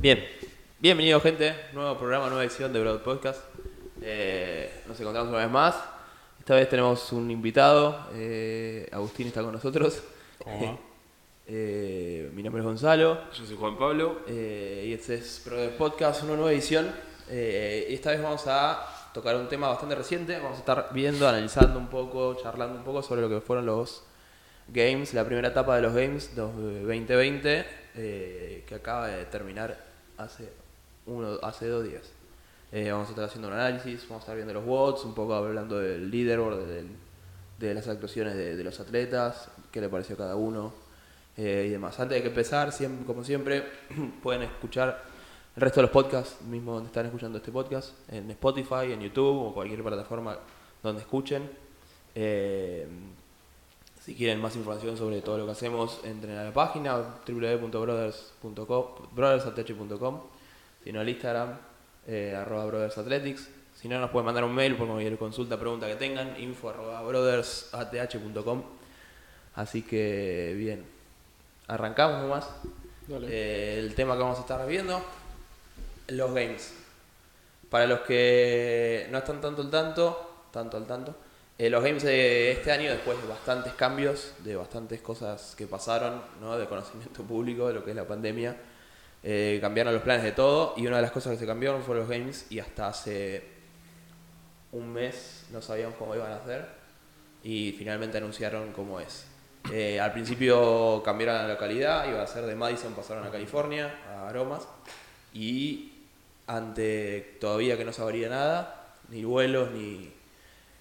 Bien, bienvenido gente, nuevo programa, nueva edición de Broad Podcast. Eh, nos encontramos una vez más. Esta vez tenemos un invitado, eh, Agustín está con nosotros. ¿Cómo va? Eh, mi nombre es Gonzalo Yo soy Juan Pablo. y este es Broad Podcast, una nueva edición. Y esta vez vamos a tocar un tema bastante reciente. Vamos a estar viendo, analizando un poco, charlando un poco sobre lo que fueron los Games, la primera etapa de los Games dos- 2020, eh, que acaba de terminar hace, uno, hace dos días. Eh, vamos a estar haciendo un análisis, vamos a estar viendo los WOTS, un poco hablando del leaderboard, del- de las actuaciones de, los atletas, qué le pareció a cada uno eh, y demás. Antes de que empezar, siempre, como siempre, pueden escuchar el resto de los podcasts, mismo donde están escuchando este podcast, en Spotify, en YouTube o cualquier plataforma donde escuchen. Eh, si quieren más información sobre todo lo que hacemos, entren a la página www.brothers.com, si no al Instagram, eh, arroba brothersaathletics. Si no, nos pueden mandar un mail por cualquier consulta, pregunta que tengan, info arroba brothersath.com. Así que, bien, arrancamos nomás. Eh, el tema que vamos a estar viendo, los games. Para los que no están tanto al tanto, tanto al tanto, eh, los games de este año, después de bastantes cambios, de bastantes cosas que pasaron, ¿no? de conocimiento público, de lo que es la pandemia, eh, cambiaron los planes de todo y una de las cosas que se cambiaron fueron los games y hasta hace un mes no sabíamos cómo iban a hacer y finalmente anunciaron cómo es. Eh, al principio cambiaron la localidad, iba a ser de Madison, pasaron a California, a Aromas, y ante todavía que no sabría nada, ni vuelos, ni,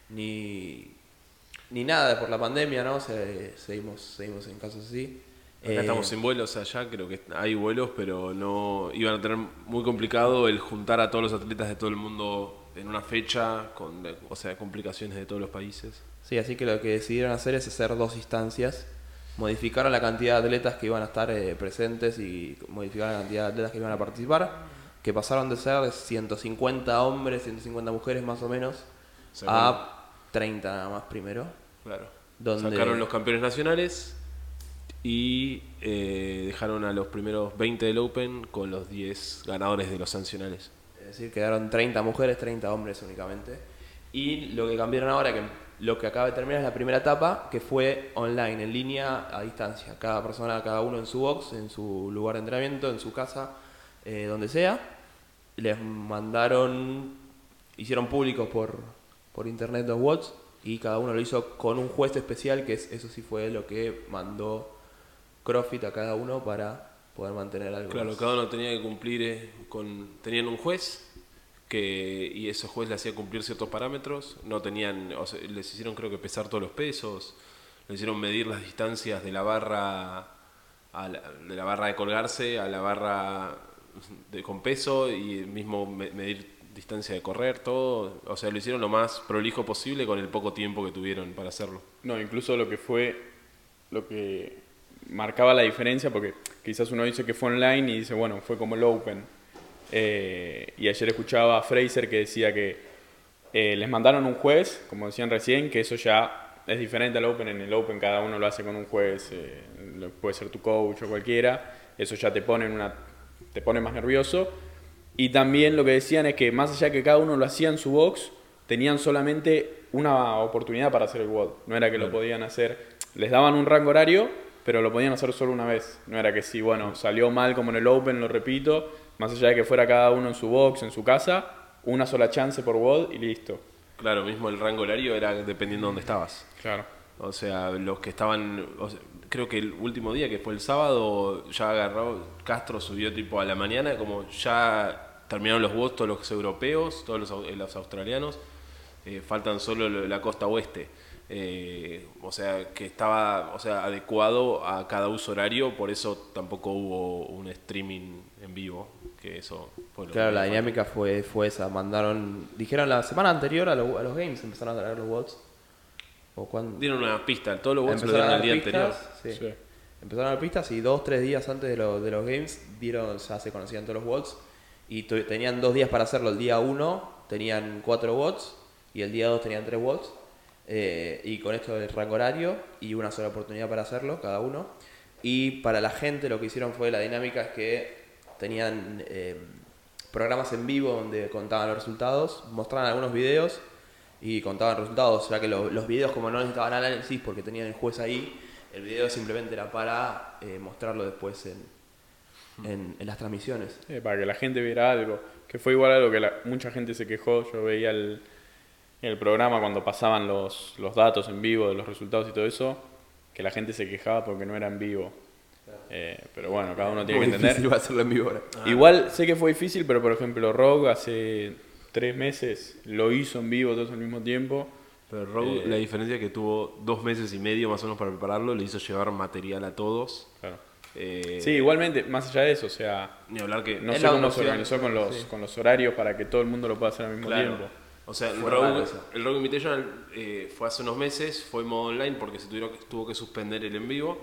ni, ni nada por la pandemia, ¿no? Se- seguimos, seguimos en casos así. Acá Eh, estamos sin vuelos allá, creo que hay vuelos, pero no iban a tener muy complicado el juntar a todos los atletas de todo el mundo en una fecha, con, o sea, complicaciones de todos los países. Sí, así que lo que decidieron hacer es hacer dos instancias. Modificaron la cantidad de atletas que iban a estar eh, presentes y modificaron la cantidad de atletas que iban a participar, que pasaron de ser de 150 hombres, 150 mujeres más o menos, a 30 nada más primero. Claro. Donde- Sacaron los campeones nacionales y eh, dejaron a los primeros 20 del Open con los 10 ganadores de los sancionales. Es decir, quedaron 30 mujeres, 30 hombres únicamente. Y lo que cambiaron ahora, que lo que acaba de terminar es la primera etapa, que fue online, en línea, a distancia. Cada persona, cada uno en su box, en su lugar de entrenamiento, en su casa, eh, donde sea. Les mandaron, hicieron públicos por, por internet los watts y cada uno lo hizo con un juez especial, que es, eso sí fue lo que mandó CrossFit a cada uno para poder mantener algo. Claro, más. cada uno tenía que cumplir eh, con. Tenían un juez que y ese juez le hacía cumplir ciertos parámetros. No tenían. o sea, les hicieron, creo que, pesar todos los pesos. Les hicieron medir las distancias de la barra. a la- de la barra de colgarse a la barra de, con peso y mismo me- medir distancia de correr, todo. O sea, lo hicieron lo más prolijo posible con el poco tiempo que tuvieron para hacerlo. No, incluso lo que fue, lo que marcaba la diferencia, porque quizás uno dice que fue online y dice, bueno, fue como el Open. Eh, y ayer escuchaba a Fraser que decía que eh, les mandaron un juez, como decían recién, que eso ya es diferente al Open. En el Open cada uno lo hace con un juez, eh, puede ser tu coach o cualquiera. Eso ya te pone, una, te pone más nervioso. Y también lo que decían es que más allá de que cada uno lo hacía en su box, tenían solamente una oportunidad para hacer el WOD. No era que lo podían hacer, les daban un rango horario, pero lo podían hacer solo una vez. No era que si, bueno, salió mal como en el Open, lo repito, más allá de que fuera cada uno en su box, en su casa, una sola chance por WOD y listo. Claro, mismo el rango horario era dependiendo de dónde estabas. Claro. O sea, los que estaban, o sea, creo que el último día, que fue el sábado, ya agarró, Castro subió tipo a la mañana, como ya terminaron los votos todos los europeos, todos los, eh, los australianos, eh, faltan solo lo- la costa oeste. Eh, o sea, que estaba o sea, adecuado a cada uso horario, por eso tampoco hubo un streaming en vivo, que eso fue lo Claro, que la dinámica fue, fue esa. Mandaron, dijeron la semana anterior a, lo- a los games empezaron a traer los bots. O cuando Dieron una pista, todos los votos lo empezaron dieron a el día anterior. pistas, sí. Sí. Empezaron a dar pistas y dos, tres días antes de, lo- de los games dieron, ya se conocían todos los bots. Y tenían dos días para hacerlo. El día uno tenían cuatro bots y el día dos tenían tres bots. Eh, y con esto el rango horario y una sola oportunidad para hacerlo, cada uno. Y para la gente lo que hicieron fue la dinámica es que tenían eh, programas en vivo donde contaban los resultados, mostraban algunos videos y contaban resultados. O sea que lo- los videos, como no necesitaban análisis porque tenían el juez ahí, el video simplemente era para eh, mostrarlo después en, en, en las transmisiones. Eh, para que la gente viera algo. Que fue igual a lo que la- mucha gente se quejó. Yo veía el, el programa cuando pasaban los, los datos en vivo de los resultados y todo eso, que la gente se quejaba porque no era en vivo. Eh, pero bueno, cada uno tiene Muy que entender. difícil va a hacerlo en vivo ahora. Igual sé que fue difícil, pero por ejemplo Rogue hace tres meses lo hizo en vivo todos al mismo tiempo. Pero Rogue, Eh, la diferencia es que tuvo dos meses y medio más o menos para prepararlo, le hizo llevar material a todos. Claro. Eh, Sí, igualmente, más allá de eso, o sea, Ni hablar que. no sé cómo se organizó con los, sí. con los horarios para que todo el mundo lo pueda hacer al mismo Claro. tiempo. O sea, el Rogue, el Rogue Invitational eh, fue hace unos meses, fue en modo online porque se tuvieron, que- tuvo que suspender el en vivo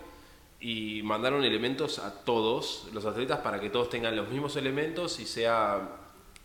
y mandaron elementos a todos los atletas para que todos tengan los mismos elementos y sea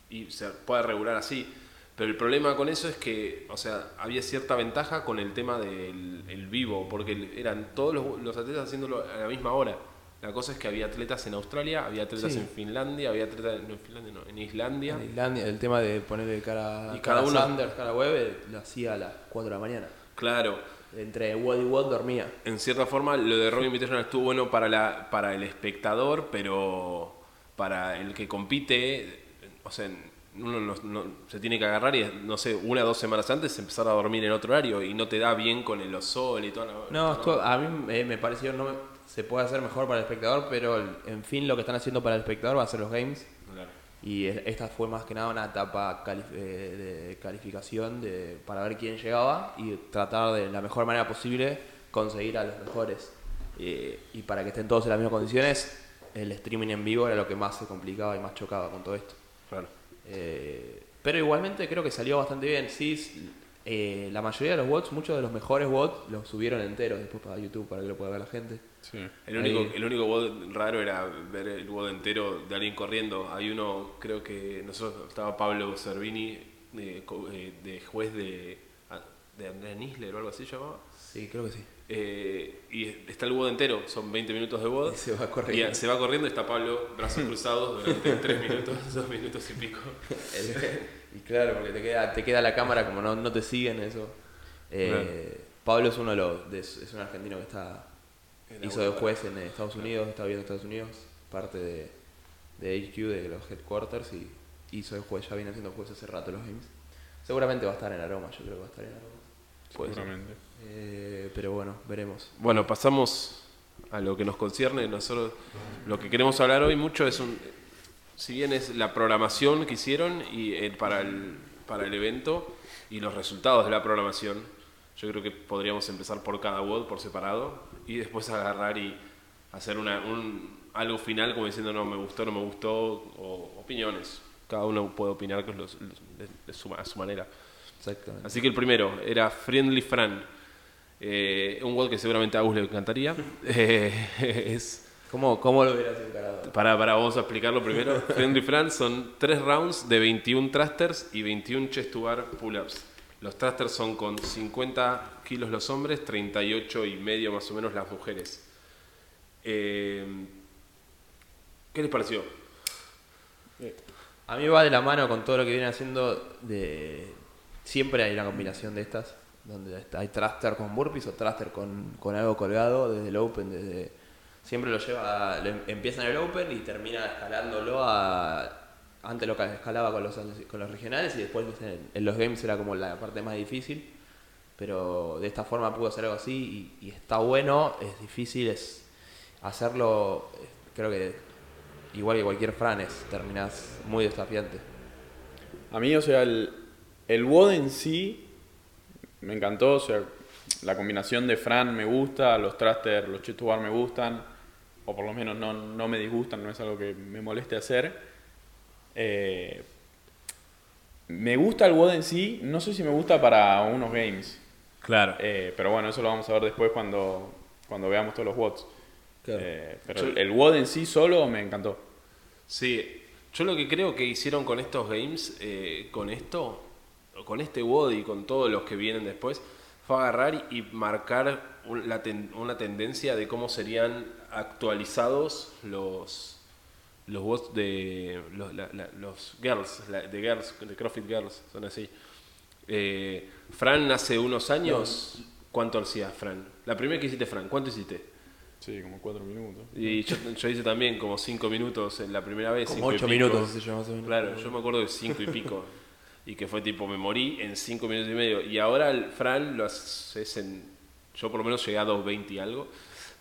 y se pueda regular así. Pero el problema con eso es que, o sea, había cierta ventaja con el tema del el vivo, porque eran todos los, los atletas haciéndolo a la misma hora. La cosa es que había atletas en Australia, había atletas Sí. en Finlandia, había atletas no, en Finlandia, no, en Islandia. En Islandia, el tema de ponerle cara, Y cada uno- Sanders, cara Webb, eh, lo hacía a las 4 de la mañana. Claro, Entre Watt y Watt dormía. en cierta forma lo de Rogue Invitational estuvo bueno para, la, para el espectador, pero para el que compite, o sea, uno no- no- se tiene que agarrar y, no sé, una o dos semanas antes empezar a dormir en otro horario y no te da bien con el sol y todo. No, esto a mí me, me pareció, no me- se puede hacer mejor para el espectador, pero el- en fin lo que están haciendo para el espectador va a ser los games. Claro. Y es- esta fue más que nada una etapa cali- eh, de calificación de, para ver quién llegaba y tratar de la mejor manera posible conseguir a los mejores. Eh, y para que estén todos en las mismas condiciones, el streaming en vivo era lo que más se complicaba y más chocaba con todo esto. Claro. Eh, pero igualmente creo que salió bastante bien. Sí, eh, la mayoría de los bots, muchos de los mejores bots, los subieron enteros después para YouTube para que lo pueda ver la gente. Sí. El único, Ahí. el único WOD raro era ver el WOD entero de alguien corriendo. Hay uno, creo que nosotros estaba Pablo Servini de, eh, de juez de, ah, de Andrea Nisler o algo así llamaba. Sí, creo que sí. Eh, y está el WOD entero, son 20 minutos de WOD. Y se va corriendo. Y se va corriendo y está Pablo, brazos cruzados, durante 3 minutos, 2 minutos y pico. y claro, porque te queda, te queda la cámara como no, no te siguen eso. Eh, Pablo es uno de los, de- es un argentino que está En hizo de juez en Estados Unidos, está viendo Estados Unidos, parte de, de HQ, de los headquarters, y hizo de juez, ya viene siendo juez hace rato los games. Seguramente va a estar en Aroma, yo creo que va a estar en Aroma. Ser. Eh, pero bueno, veremos. Bueno, pasamos a lo que nos concierne. Nosotros lo que queremos hablar hoy mucho es un, si bien es la programación que hicieron y el- para el para el evento y los resultados de la programación. Yo creo que podríamos empezar por cada WOD por separado y después agarrar y hacer una, un, algo final como diciendo no me gustó, no me gustó o opiniones. Cada uno puede opinar que es lo- de, de su, a su manera. Exactamente. Así que el primero era Friendly Fran. Eh, un WOD que seguramente a Agus le encantaría. Eh, es, ¿Cómo, ¿Cómo lo hubieras encarado? para, para vamos a explicarlo primero. Friendly Fran son tres rounds de 21 thrusters y 21 chest to bar pull-ups. Los thrusters son con 50 kilos los hombres, 38 y medio más o menos las mujeres. Eh, ¿Qué les pareció? A mí va de la mano con todo lo que vienen haciendo de... Siempre hay una combinación de estas, donde hay thruster con burpees o thruster con, con algo colgado desde el open, desde... Siempre lo lleva, em- empieza en el open y termina escalándolo a... Antes lo ca- escalaba con los, con los regionales y después en, los games era como la parte más difícil. Pero de esta forma pudo hacer algo así y, está bueno, es difícil, es hacerlo, creo que igual que cualquier franes, terminás muy desafiante. A mí, o sea, el, el WOD en sí me encantó, o sea, la combinación de Fran me gusta, los Thruster, los chest to bar me gustan, o por lo menos no, no me disgustan, no es algo que me moleste hacer. Eh, me gusta el WOD en sí, no sé si me gusta para unos games, Claro. eh, pero bueno, eso lo vamos a ver después cuando, cuando veamos todos los WODs. Claro. Eh, pero Yo- el, el WOD en sí solo me encantó. Sí, yo lo que creo que hicieron con estos games, eh, con esto, con este WOD y con todos los que vienen después, fue agarrar y marcar un- la ten- una tendencia de cómo serían actualizados los, los bots de los, la- la- los girls, la- de girls, de CrossFit Girls, son así. Eh, Fran hace unos años, ¿cuánto hacía Fran? La primera que hiciste Fran, ¿cuánto hiciste? Sí, como cuatro minutos. Y yo, yo hice también como 5 minutos en la primera vez. Como cinco y 8 pico. minutos, o menos. Claro, yo me acuerdo de 5 y pico. y que fue tipo, me morí en 5 minutos y medio. Y ahora el Fran lo haces en. Yo por lo menos llegué a 2.20 y algo.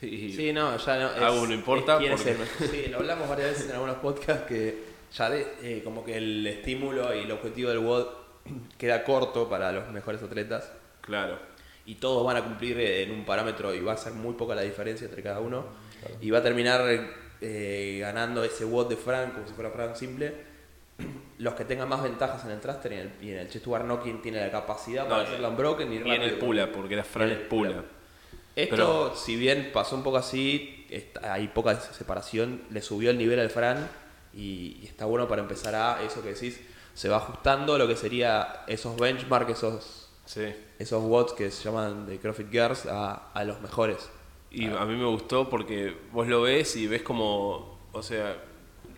Y Sí, no, ya no. Es, no importa, es porque-. Sí, lo hablamos varias veces en algunos podcasts que ya de, eh, como que el estímulo y el objetivo del WOD queda corto para los mejores atletas Claro. y todos van a cumplir eh, en un parámetro y va a ser muy poca la diferencia entre cada uno y va a terminar eh, ganando ese WOD de Frank como si fuera Frank simple. Los que tengan más ventajas en el thruster y en el, y en el chest quien tiene la capacidad para hacerla unbroken y, Y en el pula, porque era Fran el Pula. Esto, Pero- si bien pasó un poco así, está- hay poca separación, le subió el nivel al Fran y, y está bueno para empezar a eso que decís, se va ajustando lo que sería esos benchmarks, esos, Sí. esos watts que se llaman de CrossFit Girls a, a los mejores. Y a mí me gustó porque vos lo ves y ves como, o sea,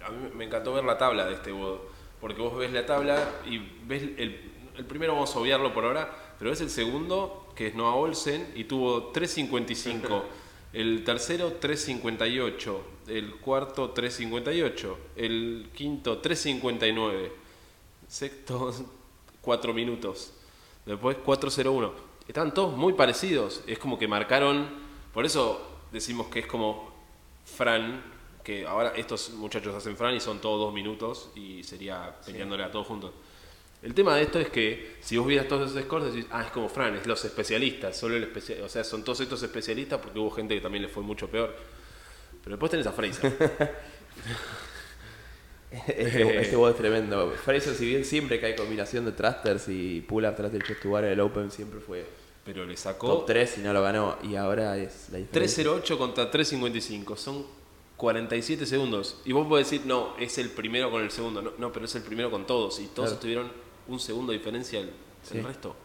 a mí me encantó ver la tabla de este WOD, porque vos ves la tabla y ves el, el primero vamos a obviarlo por ahora, pero ves el segundo que es Noah Olsen y tuvo 3.55, el tercero 3.58, el cuarto 3.58, el quinto 3.59, sexto 4 minutos, después 4.01. Estaban todos muy parecidos, es como que marcaron, por eso decimos que es como Fran, que ahora estos muchachos hacen Fran y son todos dos minutos y sería peleándole a todos juntos. El tema de esto es que si vos vieras todos esos scores decís, ah, es como Fran, es los especialistas, solo el especia- o sea, son todos estos especialistas porque hubo gente que también le fue mucho peor. Pero después tenés a Fraser. Este, este es tremendo. Fraser, si bien siempre que hay combinación de thrusters y pull-up tras del chest en el Open siempre fue Pero le top sacó 3 y no lo ganó y ahora es la diferencia. 3.08 contra 3.55. Son 47 segundos. Y vos podés decir, no, es el primero con el segundo. No, no pero es el primero con todos. Y todos Claro. tuvieron un segundo de diferencia del, Sí. resto.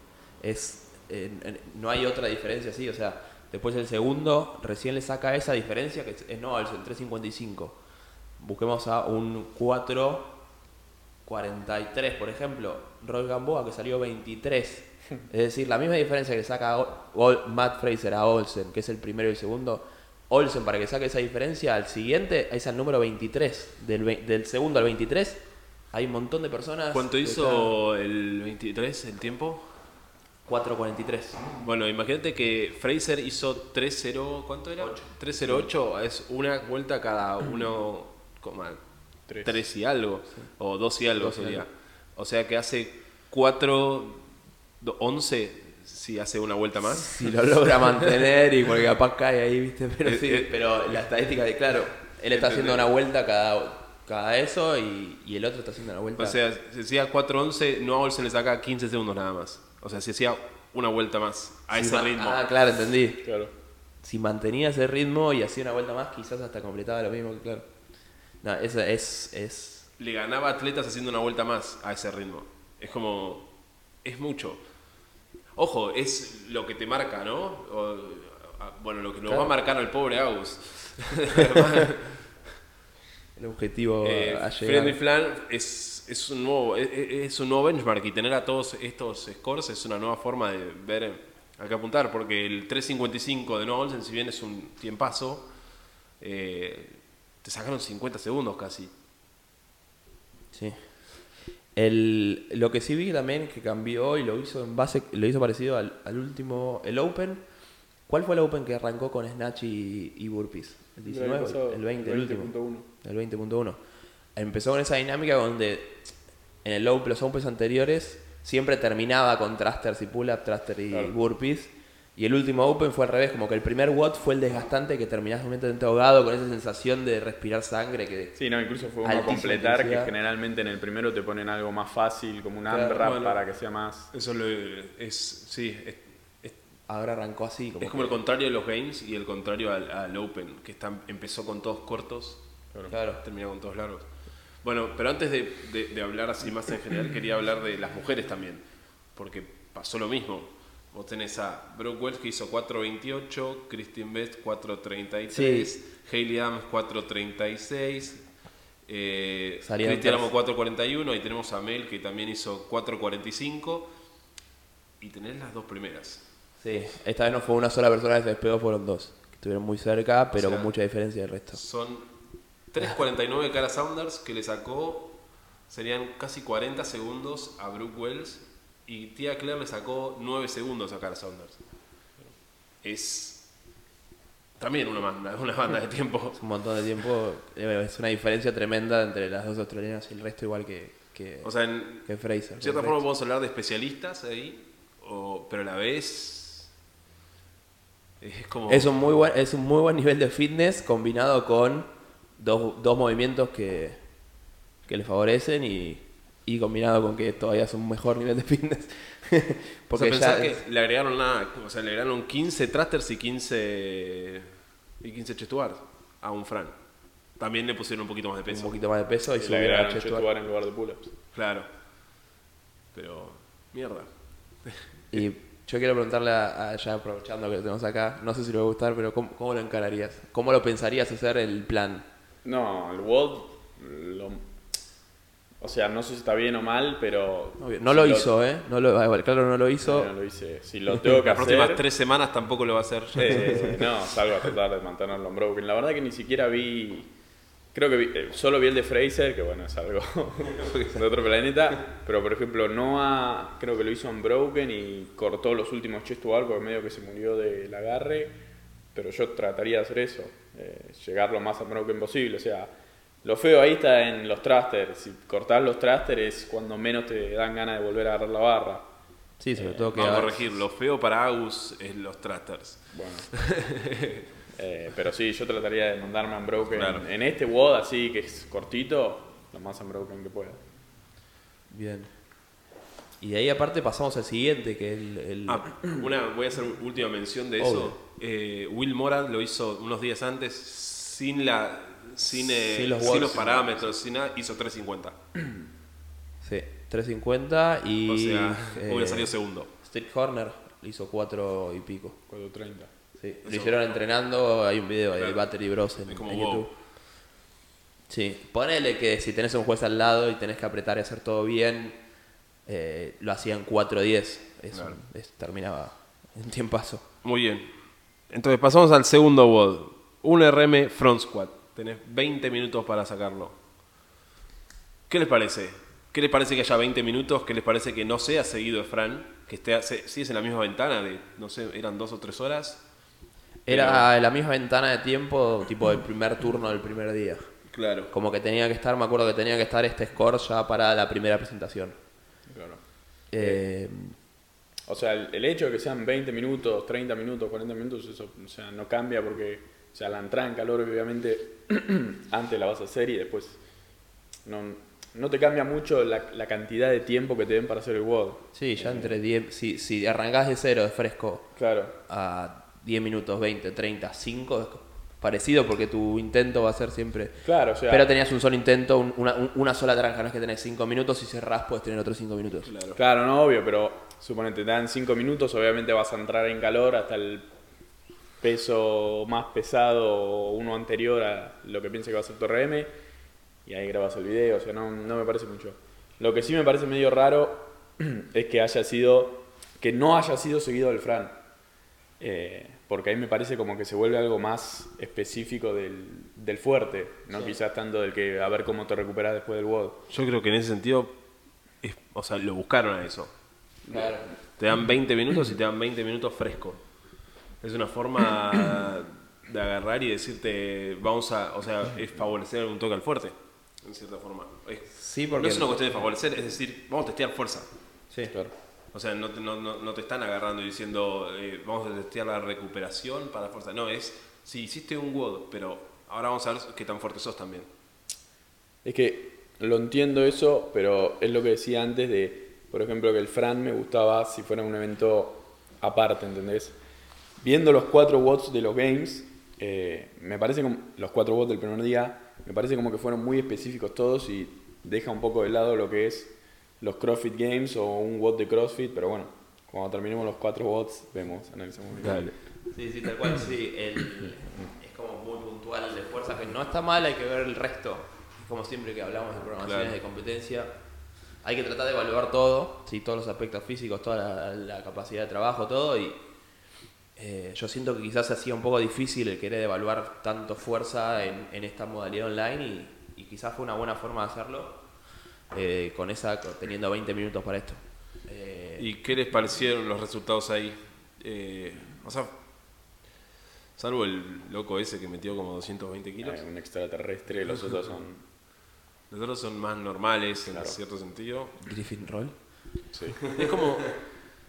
es eh, en- no hay otra diferencia así, o sea, después el segundo recién le saca esa diferencia que es, es no, el 355. Busquemos a un 443, por ejemplo, Roy Gamboa que salió 23. Es decir, la misma diferencia que saca Matt Fraser a Olsen, que es el primero y el segundo. Olsen, para que saque esa diferencia, al siguiente es al número 23. Del, ve- del segundo al 23 hay un montón de personas. ¿Cuánto hizo el 23, el tiempo? están 4.43. Bueno, imagínate que Fraser hizo 3.0, ¿cuánto era? 3.08, es una vuelta cada 1,3 Tres. y algo, o 2 y algo Dos y sería. algo. O sea que hace 4.11 si hace una vuelta más. Si lo logra mantener y porque capaz cae ahí, ¿viste? Pero Eh, sí, eh, pero la estadística de, claro, él está haciendo una vuelta cada, cada eso y, y el otro está haciendo una vuelta. O sea, si hacía 4.11, no a Olsen le saca 15 segundos nada más. O sea, si hacía una vuelta más a Si ese ritmo. Ah, claro, entendí. Claro. Si mantenía ese ritmo y hacía una vuelta más, quizás hasta completaba lo mismo que claro. No, eso es, es le ganaba atletas haciendo una vuelta más a ese ritmo. Es como. Es mucho. Ojo, es lo que te marca, ¿no? O- bueno, lo que nos Claro. va a marcar al pobre Agus. el objetivo Eh, a Friendly. Flan es, es, un nuevo, es, es un nuevo benchmark y tener a todos estos scores es una nueva forma de ver a qué apuntar, porque el 3.55 de Noah Olsen, si bien es un tiempazo, eh, te sacaron 50 segundos casi. Sí. El, lo que sí vi también que cambió y lo hizo en base, lo hizo parecido al, al último, el Open. ¿Cuál fue el Open que arrancó con Snatch y, y Burpees? ¿El 19? pasado, el 20, el último. 20.1. El 20.1. Empezó con esa dinámica donde en el Open, los Opens anteriores siempre terminaba con thrusters y pull-up, thruster y Claro. burpees. Y el último Open fue al revés, como que el primer WOD fue el desgastante que terminás completamente ahogado con esa sensación de respirar sangre que Sí, no, incluso fue uno a completar que intensidad. generalmente en el primero te ponen algo más fácil, como un Claro, AMRAP bueno. para que sea más. Eso lo- es, sí, es, es- ahora arrancó así. Como es como el que- contrario de los games y el contrario al, al Open, que están, empezó con todos cortos, Claro. terminó con todos largos. Bueno, pero antes de, de- de hablar así más en general, quería hablar de las mujeres también, porque pasó lo mismo. Vos tenés a Brooke Wells que hizo 4.28, Christine Best 4.33, Hayley Adams 4.36, Eh, Cristian Amo terceros. 4.41, ahí tenemos a Mel que también hizo 4.45 y tenés las dos primeras. Sí, esta vez no fue una sola persona que se despegó, fueron dos. Que estuvieron muy cerca, pero O sea, con mucha diferencia del resto. Son 3.49 Cara Saunders que le sacó, serían casi 40 segundos a Brooke Wells y Tia Claire le sacó 9 segundos a Cara Saunders. Es también una banda, una banda de tiempo. Es un montón de tiempo. eh, Es una diferencia tremenda entre las dos australianas y el resto, igual que, que, O sea, en que Fraser. de cierta forma podemos hablar de especialistas ahí, o- pero a la vez es como... Es un, muy buen, es un muy buen nivel de fitness combinado con dos, dos movimientos que, que le favorecen y, y combinado con que todavía es un mejor nivel de fitness. O sea, Porque ya que le agregaron nada, o sea, le agregaron 15 thrusters y 15 y 15 chest to bar a un Fran. También le pusieron un poquito más de un peso. poquito más de peso y Le subieron agregaron al chest chest to to bar. bar en lugar de pull-ups. Claro. Pero mierda. Y yo quiero preguntarle, a, a- ya aprovechando que lo tenemos acá, no sé si le va a gustar, pero ¿cómo, cómo lo encararías? ¿Cómo lo pensarías hacer el plan? No, el WOD, lo- o sea, no sé si está bien o mal, pero... Obvio, No si lo hizo, ¿eh? No lo, ah, bueno, claro, no lo hizo. No, no lo hice. Si lo tengo que Las próximas hacer... tres semanas tampoco lo va a hacer. eh, no, salgo a tratar de mantenerlo en broken. La verdad que ni siquiera vi... Creo que vi- eh, solo vi el de Fraser, que bueno, es algo de otro planeta. Pero por ejemplo, Noah creo que lo hizo en broken y cortó los últimos chest to porque medio que se murió del agarre. Pero yo trataría de hacer eso, eh, llegar lo más a broken posible. O sea, lo feo ahí está en los thrusters. Si cortás los thrusters es cuando menos te dan ganas de volver a agarrar la barra. Sí, sobre todo que... Vamos a corregir. Lo feo para Agus es los thrusters. Bueno. Eh, pero sí, yo trataría de mandarme a Unbroken Claro. en este WOD así que es cortito, lo más Unbroken que pueda. Bien. Y de ahí aparte pasamos al siguiente, que es el... el- Ah, una, voy a hacer última mención de Obvio. eso. Eh, Will Moran lo hizo unos días antes sin la sin, eh, Sin los sin watts. los parámetros, sin nada, hizo 350. Sí, 350 y... O sea, eh, hubiera salido segundo. Street Corner hizo 4 y pico. 430. Sí, lo hicieron entrenando, hay un video de Claro. Battery Bros en, Es como en wow. YouTube. Sí, ponele que si tenés un juez al lado y tenés que apretar y hacer todo bien, eh, lo hacían 4-10. Es Claro. un- es- terminaba en tiempazo. Muy bien. Entonces pasamos al segundo WOD. Un RM Front Squat. Tenés 20 minutos para sacarlo. ¿Qué les parece? ¿Qué les parece que haya 20 minutos? ¿Qué les parece que no sea seguido de Fran? Que esté, se- sigues en la misma ventana de, no sé, eran dos o tres horas. Era la misma ventana de tiempo, tipo el primer turno del primer día. Claro. Como que tenía que estar, me acuerdo que tenía que estar este score ya para la primera presentación. Claro. Eh, O sea, el, el hecho de que sean 20 minutos, 30 minutos, 40 minutos, eso o sea, no cambia porque sea, la entrada en calor obviamente antes la vas a hacer y después no, no te cambia mucho la, la cantidad de tiempo que te den para hacer el WOD. sí, ya entre 10, si, si arrancás de cero, de fresco, Claro. a 10 minutos, 20, 30, 5, es parecido porque tu intento va a ser siempre... Claro, o sea, Pero tenías un solo intento, un- una, un- una sola tranca, no es que tenés 5 minutos y cerrás puedes tener otros 5 minutos. Claro. Claro, no, obvio, pero suponete, te dan 5 minutos, obviamente vas a entrar en calor hasta el peso más pesado o uno anterior a lo que piensa que va a ser tu RM y ahí grabas el video, o sea, no, no me parece mucho. Lo que sí me parece medio raro es que haya sido, que no haya sido seguido del Fran. Eh, porque ahí me parece como que se vuelve algo más específico del, del fuerte, no quizás tanto del que a ver cómo te recuperas después del WOD. Yo creo que en ese sentido, es- o sea, lo buscaron a eso. Claro. Te dan 20 minutos y te dan 20 minutos fresco. Es una forma de agarrar y decirte, vamos a, o sea, es favorecer un toque al fuerte, en cierta forma. Es- Sí, porque... no es una cuestión de favorecer, es decir, vamos a testear fuerza. Sí, claro. O sea, no te, no, no- no te están agarrando y diciendo, eh, vamos a testear la recuperación para fuerza. No, es, si hiciste un WOD, pero ahora vamos a ver qué tan fuerte sos también. Es que lo entiendo eso, pero es lo que decía antes de, por ejemplo, que el Fran me gustaba si fuera un evento aparte, ¿entendés? Viendo los cuatro watts de los games, eh, me parece como los cuatro watts del primer día, me parece como que fueron muy específicos todos y deja un poco de lado lo que es los CrossFit Games o un watt de CrossFit, pero bueno, cuando terminemos los cuatro watts, vemos, analizamos. bien. Sí, sí, tal cual, sí. El- es como muy puntual de fuerza, que no está mal, hay que ver el resto. como siempre que hablamos de programaciones Claro. de competencia, hay que tratar de evaluar todo, ¿sí? todos los aspectos físicos, toda la, la capacidad de trabajo, todo. Y eh, yo siento que quizás hacía un poco difícil el querer evaluar tanto fuerza en, en esta modalidad online y, y quizás fue una buena forma de hacerlo eh, con esa teniendo 20 minutos para esto. Eh, ¿Y qué les parecieron los resultados ahí? Eh, o sea, salvo el loco ese que metió como 220 kilos, un extraterrestre, los otros son. los otros son más normales en Claro. cierto sentido. Griffin Roll. Sí. Es como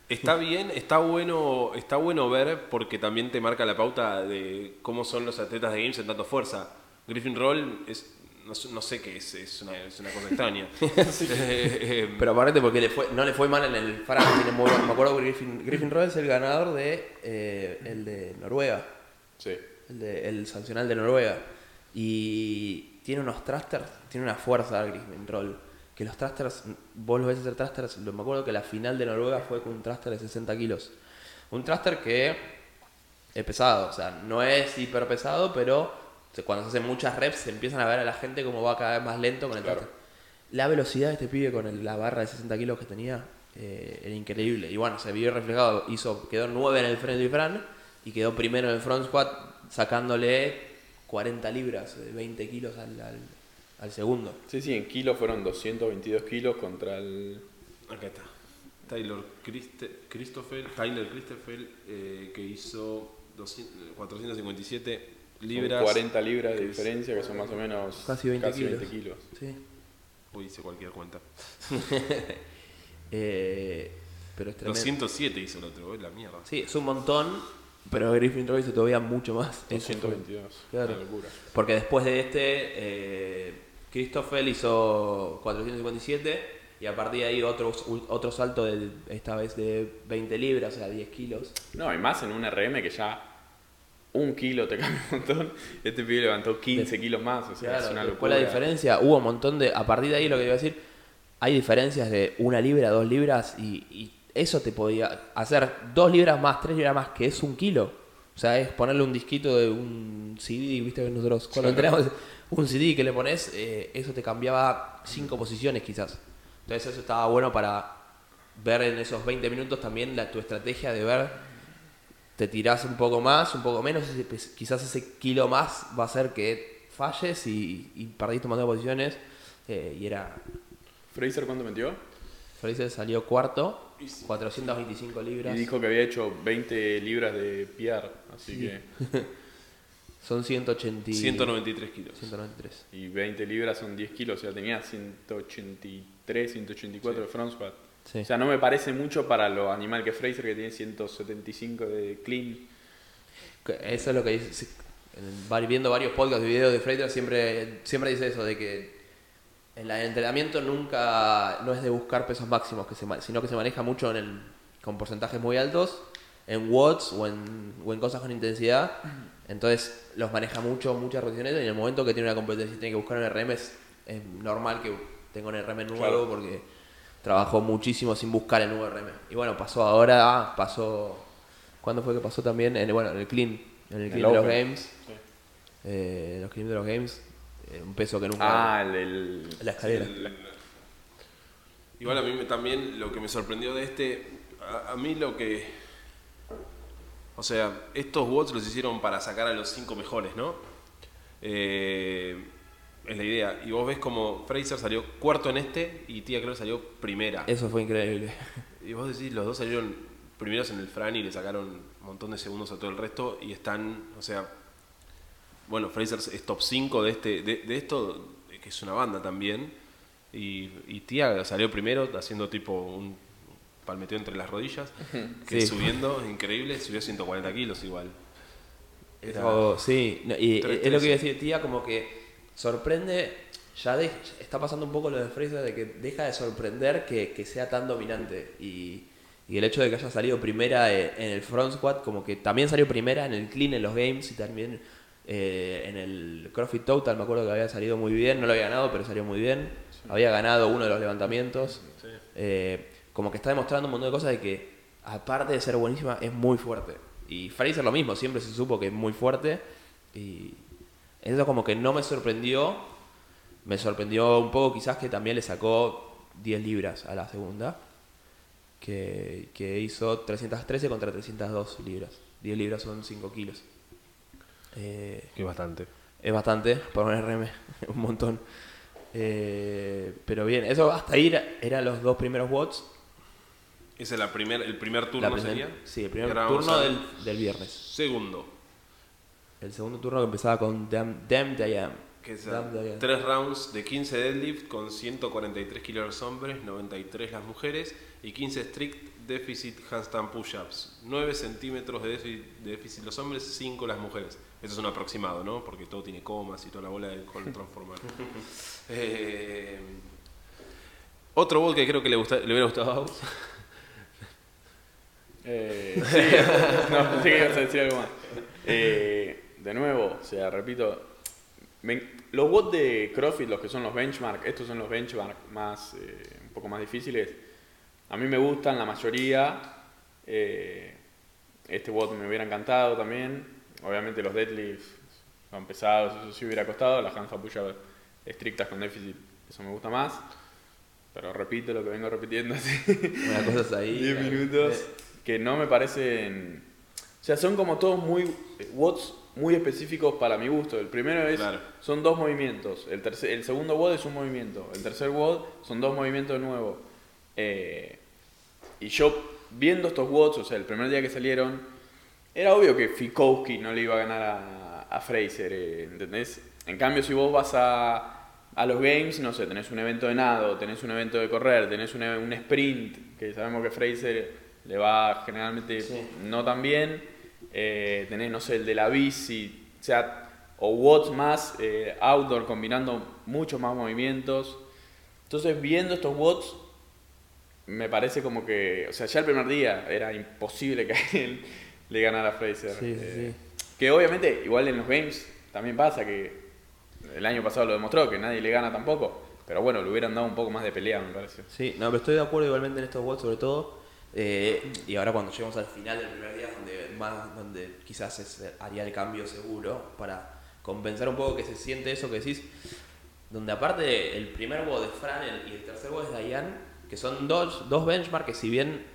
está bien, está bueno, está bueno ver porque también te marca la pauta de cómo son los atletas de games en tanto fuerza. Griffin Roll es no, sé- no sé qué es, es una, es una cosa extraña. Eh, eh, Pero aparte porque le fue, no le fue mal en el buen- me acuerdo que Griffin, Griffin Roll es el ganador de eh, el de Noruega, Sí. el, de, el sancional de Noruega. Y tiene unos thrusters, tiene una fuerza Griffin Roll. Que los thrusters, vos los ves hacer thrusters, lo- me acuerdo que la final de Noruega fue con un thruster de 60 kilos. Un thruster que es pesado, o sea, no es hiper pesado, pero cuando se hacen muchas reps se empiezan a ver a la gente como va cada vez más lento con el Claro. thruster. La velocidad de este pibe con el- la barra de 60 kilos que tenía eh, era increíble. Y bueno, se vio reflejado, hizo, quedó 9 en el friendly Fran y quedó primero en el front squat sacándole 40 libras, eh, 20 kilos al, al- al segundo. Sí, sí, en kilos fueron 222 kilos contra el. Acá está. Taylor Christe- Christoffel, Tyler Christoffel, eh, que hizo 200 457 son libras. 40 libras de diferencia, que son más o menos. Casi 20 20 kilos. kilos. Sí. Uy, hice cualquier cuenta. Eh, pero es tremendo. 207 hizo el otro, es la mierda. Sí, es un montón, pero Griffin hizo todavía mucho más. Eso fue- 222. Claro. Una locura. Porque después de este, eh, Christoffel hizo 457 y a partir de ahí otro, otro salto, de, esta vez de 20 libras, o sea, 10 kilos. No, y más en un RM que ya un kilo te cambia un montón. Este pibe levantó 15 kilos más, o sea, Claro, es una locura. la diferencia, hubo un montón de... A partir de ahí lo que iba a decir, hay diferencias de una libra, dos libras y, y eso te podía hacer dos libras más, tres libras más, que es un kilo. O sea, es ponerle un disquito de un CD, viste que nosotros cuando entrenamos un CD que le pones, eh, eso te cambiaba cinco posiciones quizás. Entonces eso estaba bueno para ver en esos 20 minutos también la, tu estrategia de ver, te tirás un poco más, un poco menos, pues, quizás ese kilo más va a hacer que falles y, y perdiste un montón de posiciones. eh, y era, ¿Fraser cuánto metió? Fraser salió cuarto, 425 libras. Y dijo que había hecho 20 libras de PR, así Sí. que. Son 180 y- 193 kilos. 193. Y 20 libras son 10 kilos, o sea, tenía 183, 184 de front squat. Sí. O sea, no me parece mucho para lo animal que es Fraser, que tiene 175 de clean. Eso es lo que dice. viendo varios podcasts y videos de Fraser siempre, siempre dice eso, de que en la- el entrenamiento nunca no es de buscar pesos máximos, que se, sino que se maneja mucho en el- con porcentajes muy altos, en watts o en, o en cosas con intensidad. Entonces los maneja mucho, muchas repeticiones. Y en el momento que tiene una competencia y tiene que buscar un RM, es, es normal que tenga un RM nuevo Claro. porque trabajó muchísimo sin buscar el nuevo RM. Y bueno, pasó ahora, pasó. ¿Cuándo fue que pasó también? En, bueno, en el clean, en el El clean de los games. Sí. Eh, en los clean de los games, eh, un peso que nunca. Ah, el. el- la escalera. El- Igual a mí me- también lo que me sorprendió de este, a, a mí lo que... O sea, estos bots los hicieron para sacar a los cinco mejores, ¿no? Eh, es la idea. Y vos ves como Fraser salió cuarto en este y Tia Claire salió primera. Eso fue increíble. Y vos decís, los dos salieron primeros en el Fran y le sacaron un montón de segundos a todo el resto y están, o sea, bueno, Fraser es top 5 de, este, de, de esto, que es una banda también, y, y Tía salió primero haciendo tipo un palmeteo entre las rodillas, que Sí. subiendo, increíble, subió 140 kilos igual. Era- Eso, sí, no, y es lo que iba a decir, tía, como que sorprende, ya de- está pasando un poco lo de Fraser, de que deja de sorprender que, que sea tan dominante. Y, y el hecho de que haya salido primera eh, en el front squat, como que también salió primera en el clean en los games y también eh, en el CrossFit Total, me acuerdo que había salido muy bien, no lo había ganado, pero salió muy bien. Había ganado uno de los levantamientos. Sí. Eh, como que está demostrando un montón de cosas de que, aparte de ser buenísima, es muy fuerte. Y Fraser lo mismo, siempre se supo que es muy fuerte. Y eso como que no me sorprendió, Me sorprendió un poco quizás que también le sacó 10 libras a la segunda, que, que hizo 313 contra 302 libras. 10 libras son 5 kilos. Eh, Que bastante. es bastante para un RM, un montón. Eh, pero bien, eso hasta ahí era- eran los dos primeros watts. Ese es la primer, el primer turno primer- sería. Sí, el primer turno del, del viernes. Segundo. El segundo turno que empezaba con Damn, Damned I Am. Que es Am. tres rounds de 15 deadlift con 143 kilos los hombres, 93 las mujeres y 15 strict deficit handstand push-ups. 9 centímetros de déficit, de déficit los hombres, 5 las mujeres. Eso es un aproximado, ¿no? Porque todo tiene comas y toda la bola de transformar. Eh, otro bot que creo que le, gusta- le hubiera gustado a vos. Eh, sí, no, pensé que ibas a decir algo más. Eh, de nuevo, o sea, repito, me- los bots de CrossFit, los que son los benchmark, estos son los benchmark más, eh, un poco más difíciles. A mí me gustan la mayoría. eh, este bot me hubiera encantado también. Obviamente los deadlifts son pesados, eso sí hubiera costado. Las handstand push-ups estrictas con déficit, eso me gusta más. Pero repito lo que vengo repitiendo así. Una cosa es ahí. 10 minutos que no me parecen. O sea, son como todos muy. Watts muy específicos para mi gusto. El primero es. Claro. Son dos movimientos. El, tercer, el segundo WOD es un movimiento. El tercer WOD son dos movimientos de nuevo. Eh, y yo, viendo estos WODs, o sea, el primer día que salieron, era obvio que Fikowski no le iba a ganar a, a Fraser, eh, ¿entendés? En cambio, si vos vas a, a los games, no sé, tenés un evento de nado, tenés un evento de correr, tenés un, un sprint, que sabemos que Fraser le va generalmente Sí. no tan bien, eh, tenés, no sé, el de la bici, o sea, o watts más eh, outdoor combinando muchos más movimientos. Entonces, viendo estos watts, me parece como que, o sea, ya el primer día era imposible que él le ganara a Fraser. Sí, Eh, sí. Que obviamente, igual en los games también pasa que el año pasado lo demostró, que nadie le gana tampoco. Pero bueno, le hubieran dado un poco más de pelea, me parece. Sí, no, pero estoy de acuerdo igualmente en estos bots sobre todo. Eh, y ahora cuando lleguemos al final del primer día, donde más donde quizás haría el cambio seguro para compensar un poco que se siente eso que decís. Donde aparte el primer bot de Fran y el tercer bot es Dayan, que son dos, dos benchmarks que si bien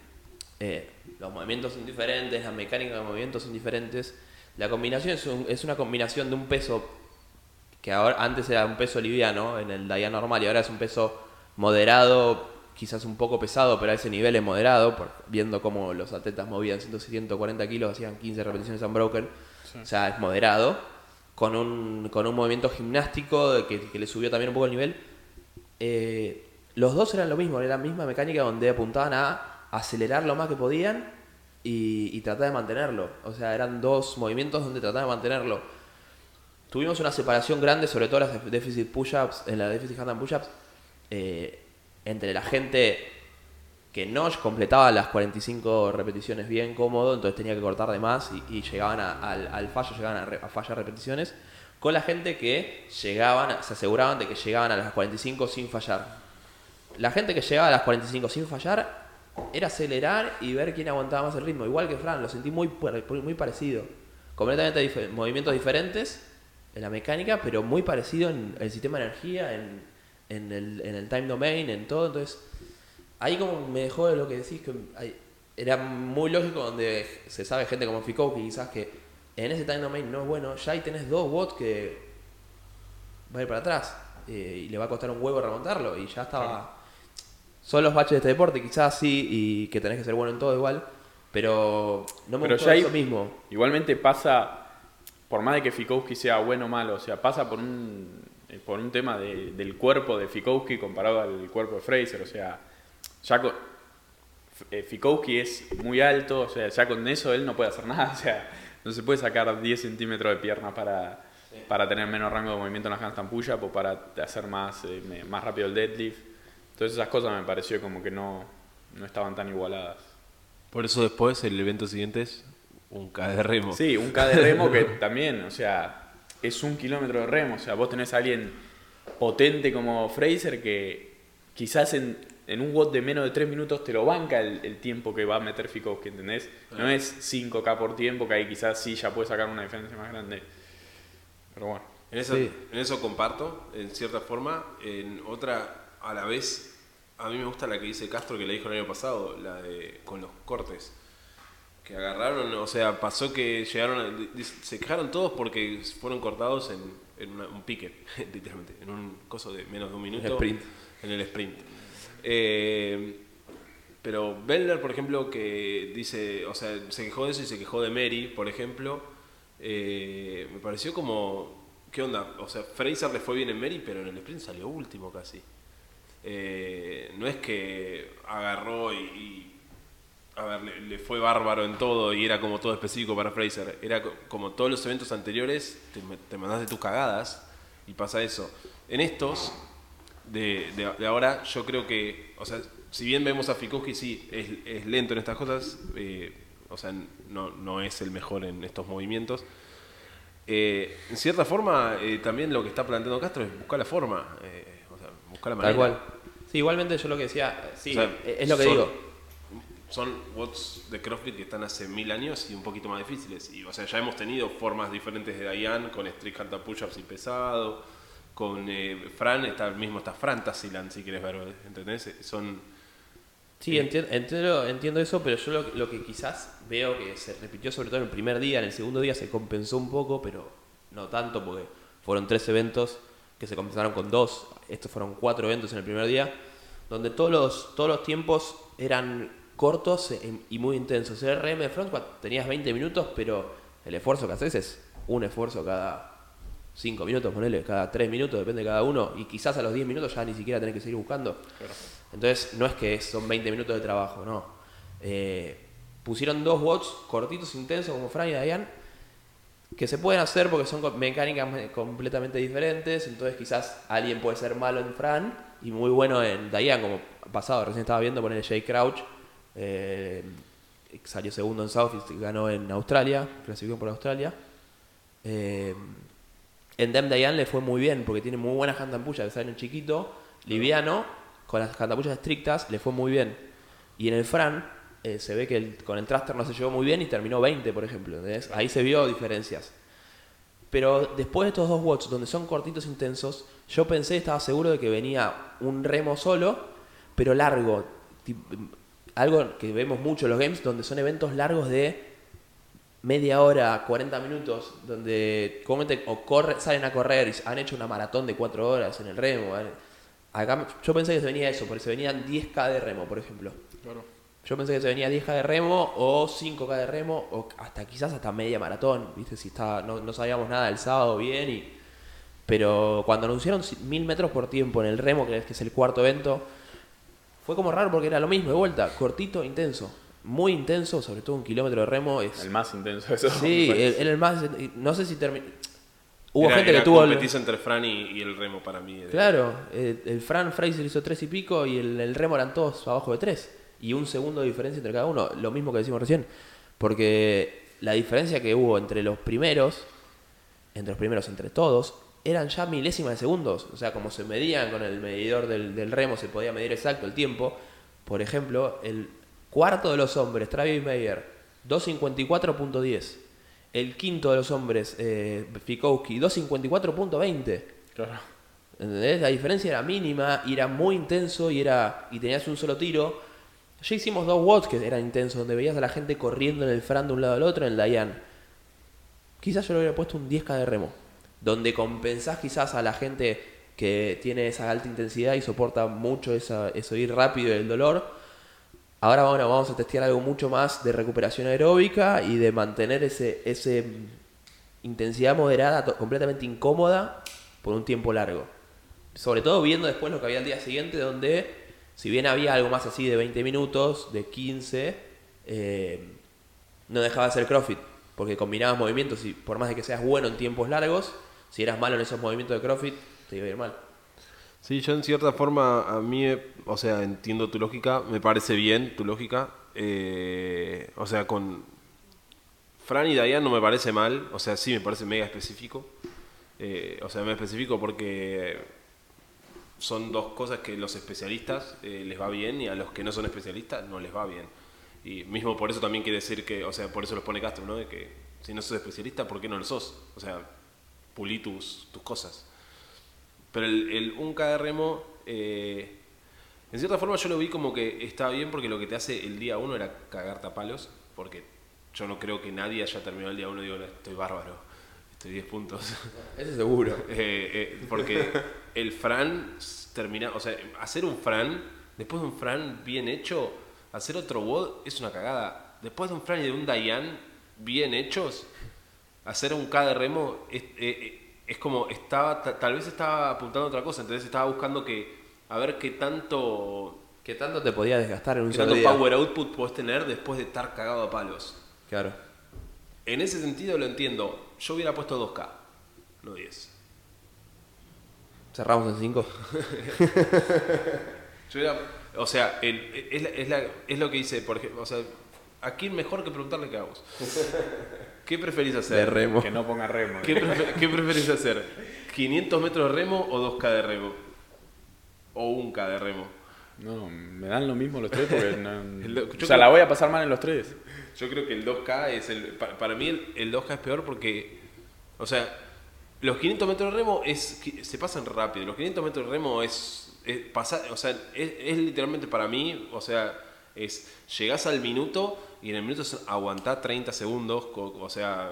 eh, los movimientos son diferentes, la mecánica de movimientos son diferentes, la combinación es, un- es una combinación de un peso que ahora antes era un peso liviano en el Dayan normal y ahora es un peso moderado, quizás un poco pesado, pero a ese nivel es moderado, por- viendo cómo los atletas movían 100, 140 kilos, hacían 15 repeticiones unbroken, o sea, es moderado, con un, con un movimiento gimnástico que, que le subió también un poco el nivel. Eh, los dos eran lo mismo, era la misma mecánica donde apuntaban a acelerar lo más que podían y, y tratar de mantenerlo. O sea, eran dos movimientos donde trataban de mantenerlo. Tuvimos una separación grande, sobre todo las déficit push-ups, en la déficit handstand push-ups, eh, entre la gente que no completaba las 45 repeticiones bien cómodo, entonces tenía que cortar de más y, llegaban a- al, al fallo, llegaban a, fallar repeticiones, con la gente que llegaban, se aseguraban de que llegaban a las 45 sin fallar. La gente que llegaba a las 45 sin fallar era acelerar y ver quién aguantaba más el ritmo. Igual que Fran, lo sentí muy, muy parecido. Completamente dife- movimientos diferentes en la mecánica, pero muy parecido en el sistema de energía, en, en el, en el time domain, en todo. Entonces, ahí como me dejó de lo que decís, que hay- era muy lógico donde se sabe gente como Ficou, que quizás que en ese time domain no es bueno, ya ahí tenés dos bots que va a ir para atrás eh, y le va a costar un huevo remontarlo y ya estaba... Son los baches de este deporte, quizás sí, y que tenés que ser bueno en todo igual, pero no me Pero gustó ya eso mismo. Igualmente pasa, por más de que Fikowski sea bueno o malo, o sea, pasa por un, por un tema de- del cuerpo de Fikowski comparado al cuerpo de Fraser. O sea, ya con, eh, Fikowski es muy alto, o sea, ya con eso él no puede hacer nada. O sea, no se puede sacar 10 centímetros de pierna para, para tener menos rango de movimiento en la handstand push-up o para hacer más, eh, más rápido el deadlift. Entonces esas cosas me pareció como que no, no estaban tan igualadas. Por eso después el evento siguiente es un K de remo. Sí, un K de remo que también, o sea, es un kilómetro de remo. O sea, vos tenés a alguien potente como Fraser que quizás en, en un WOD de menos de 3 minutos te lo banca el, el tiempo que va a meter Fikowski, ¿entendés? No es 5K por tiempo, que ahí quizás sí ya puede sacar una diferencia más grande. Pero bueno. En eso, Sí. en eso comparto, en cierta forma. En otra, a la vez, a mí me gusta la que dice Castro, que le dijo el año pasado, la de con los cortes. Que agarraron, o sea, pasó que llegaron, a- se quejaron todos porque fueron cortados en, en una- un pique, literalmente, en un coso de menos de un minuto. sprint. En el sprint. Eh, pero Bellner, por ejemplo, que dice, o sea, se quejó de eso y se quejó de Mary, por ejemplo, eh, me pareció como, ¿qué onda? O sea, Fraser le fue bien en Mary, pero en el sprint salió último casi. Eh, no es que agarró y, y, a ver, le, le fue bárbaro en todo y era como todo específico para Fraser. Era co- como todos los eventos anteriores, te, te mandás de tus cagadas y pasa eso. En estos, de, de- de ahora, yo creo que, o sea, si bien vemos a Fikowski, sí, es, es lento en estas cosas, eh, o sea, no, no es el mejor en estos movimientos. Eh, en cierta forma, eh, también lo que está planteando Castro es buscar la forma, eh, o sea, buscar la manera. Tal cual. Sí, igualmente yo lo que decía, sí, O sea, es lo que son- digo. Son watts de CrossFit que están hace mil años y un poquito más difíciles. Y, o sea, ya hemos tenido formas diferentes de Diane con strict handle push-ups y pesado. Con eh, Fran, está, mismo está Fran Tassiland, si quieres ver, ¿entendés? Son... Sí, enti- entiendo, entiendo eso, pero yo lo, lo que quizás veo que se repitió sobre todo en el primer día, en el segundo día se compensó un poco, pero no tanto porque fueron tres eventos que se compensaron con dos. Estos fueron cuatro eventos en el primer día, donde todos los, todos los tiempos eran cortos e- y muy intensos. El RM de front squat tenías 20 minutos, pero el esfuerzo que haces es un esfuerzo cada 5 minutos, ponele, cada 3 minutos, depende de cada uno, y quizás a los 10 minutos ya ni siquiera tenés que seguir buscando. Entonces, no es que son 20 minutos de trabajo, no. Eh, pusieron dos watts cortitos, intensos, como Fran y Diane, que se pueden hacer porque son mecánicas me- completamente diferentes. Entonces, quizás alguien puede ser malo en Fran y muy bueno en Diane, como pasado. Recién estaba viendo poner Jay Crouch, eh, salió segundo en South y ganó en Australia, clasificó por Australia. Eh, en Dem Dayan le fue muy bien porque tiene muy buenas cantampullas, sale un chiquito, liviano, con las cantampullas estrictas, le fue muy bien. Y en el Fran eh, se ve que con el thruster no se llevó muy bien y terminó 20, por ejemplo. Ahí se vio diferencias. Pero después de estos dos watts, donde son cortitos intensos, yo pensé, estaba seguro de que venía un remo solo, pero largo. Algo que vemos mucho en los games, donde son eventos largos de media hora, 40 minutos, donde comenten o corre, salen a correr y han hecho una maratón de 4 horas en el remo. Acá yo pensé que se venía eso, porque se venían 10k de remo, por ejemplo. Yo pensé que se venía 10k de remo o 5k de remo o hasta quizás hasta media maratón, ¿viste? Si estaba, no, no sabíamos nada el sábado bien y pero cuando anunciaron 1000 metros por tiempo en el remo, que es el cuarto evento, fue como raro porque era lo mismo, de vuelta, cortito, intenso. Muy intenso, sobre todo un kilómetro de remo es... El más intenso eso. Sí, era el más... No sé si terminó... Hubo era, gente era que tuvo... el- entre Fran y, y el remo para mí. Claro, el Fran Fraser hizo tres y pico y el, el remo eran todos abajo de tres. Y un segundo de diferencia entre cada uno. Lo mismo que decimos recién. Porque la diferencia que hubo entre los primeros, entre los primeros, entre todos, eran ya milésimas de segundos. O sea, como se medían con el medidor del, del remo, se podía medir exacto el tiempo. Por ejemplo, el cuarto de los hombres, Travis Meyer, 254.10. El quinto de los hombres, eh, Fikowski, 254.20. Claro. ¿Entendés? La diferencia era mínima y era muy intenso y era y tenías un solo tiro. Ya hicimos dos watts que eran intensos, donde veías a la gente corriendo en el Fran de un lado al otro en el Dayan. Quizás yo le hubiera puesto un 10k de remo, donde compensás quizás a la gente que tiene esa alta intensidad y soporta mucho esa, eso ir rápido y el dolor. Ahora bueno, vamos a testear algo mucho más de recuperación aeróbica y de mantener ese, ese intensidad moderada, completamente incómoda, por un tiempo largo. Sobre todo viendo después lo que había al día siguiente, donde si bien había algo más así de 20 minutos, de 15, eh, no dejaba de ser CrossFit, porque combinabas movimientos y por más de que seas bueno en tiempos largos, si eras malo en esos movimientos de CrossFit, te iba a ir mal. Sí, yo en cierta forma, a mí, o sea, entiendo tu lógica, me parece bien tu lógica. eh, o sea, con Fran y Dayan no me parece mal, o sea, sí me parece mega específico. eh, o sea, mega específico porque son dos cosas que los especialistas eh, les va bien y a los que no son especialistas no les va bien. Y mismo por eso también quiere decir que, o sea, por eso los pone Castro, ¿no? De que si no sos especialista, ¿por qué no lo sos? O sea, pulí tus, tus cosas. Pero el, el 1K de remo, eh, en cierta forma yo lo vi como que estaba bien porque lo que te hace el día 1 era cagarte a palos, porque yo no creo que nadie haya terminado el día 1 y digo, "No, estoy bárbaro, estoy 10 puntos. Ese seguro. Eh, eh, porque el Fran termina, o sea, hacer un Fran, después de un Fran bien hecho, hacer otro WOD es una cagada. Después de un Fran y de un Dayan bien hechos, hacer un K de remo es, eh, eh, es como estaba, ta- tal vez estaba apuntando a otra cosa, entonces estaba buscando que a ver qué tanto, ¿Qué tanto te podía desgastar en un qué solo tanto día? power output puedes tener después de estar cagado a palos. Claro. En ese sentido lo entiendo. Yo hubiera puesto 2K, no 10. Cerramos en 5. Yo era- o sea, el- es, la- es la- es lo que hice, por ejemplo, o sea, ¿a quién mejor que preguntarle qué hagamos? ¿Qué preferís hacer? De remo. Que no ponga remo. ¿Qué, qué preferís hacer? ¿500 metros de remo o 2K de remo? O 1K de remo. No, me dan lo mismo los tres porque no- El o sea, creo- la voy a pasar mal en los tres. Yo creo que el 2K es el. pa- Para, mí el, el 2K es peor porque. O sea, los 500 metros de remo es, que se pasan rápido. Los 500 metros de remo es. es pasar, o sea, es, es literalmente para mí. O sea, es. Llegás al minuto y en el minuto es aguantar 30 segundos. O sea.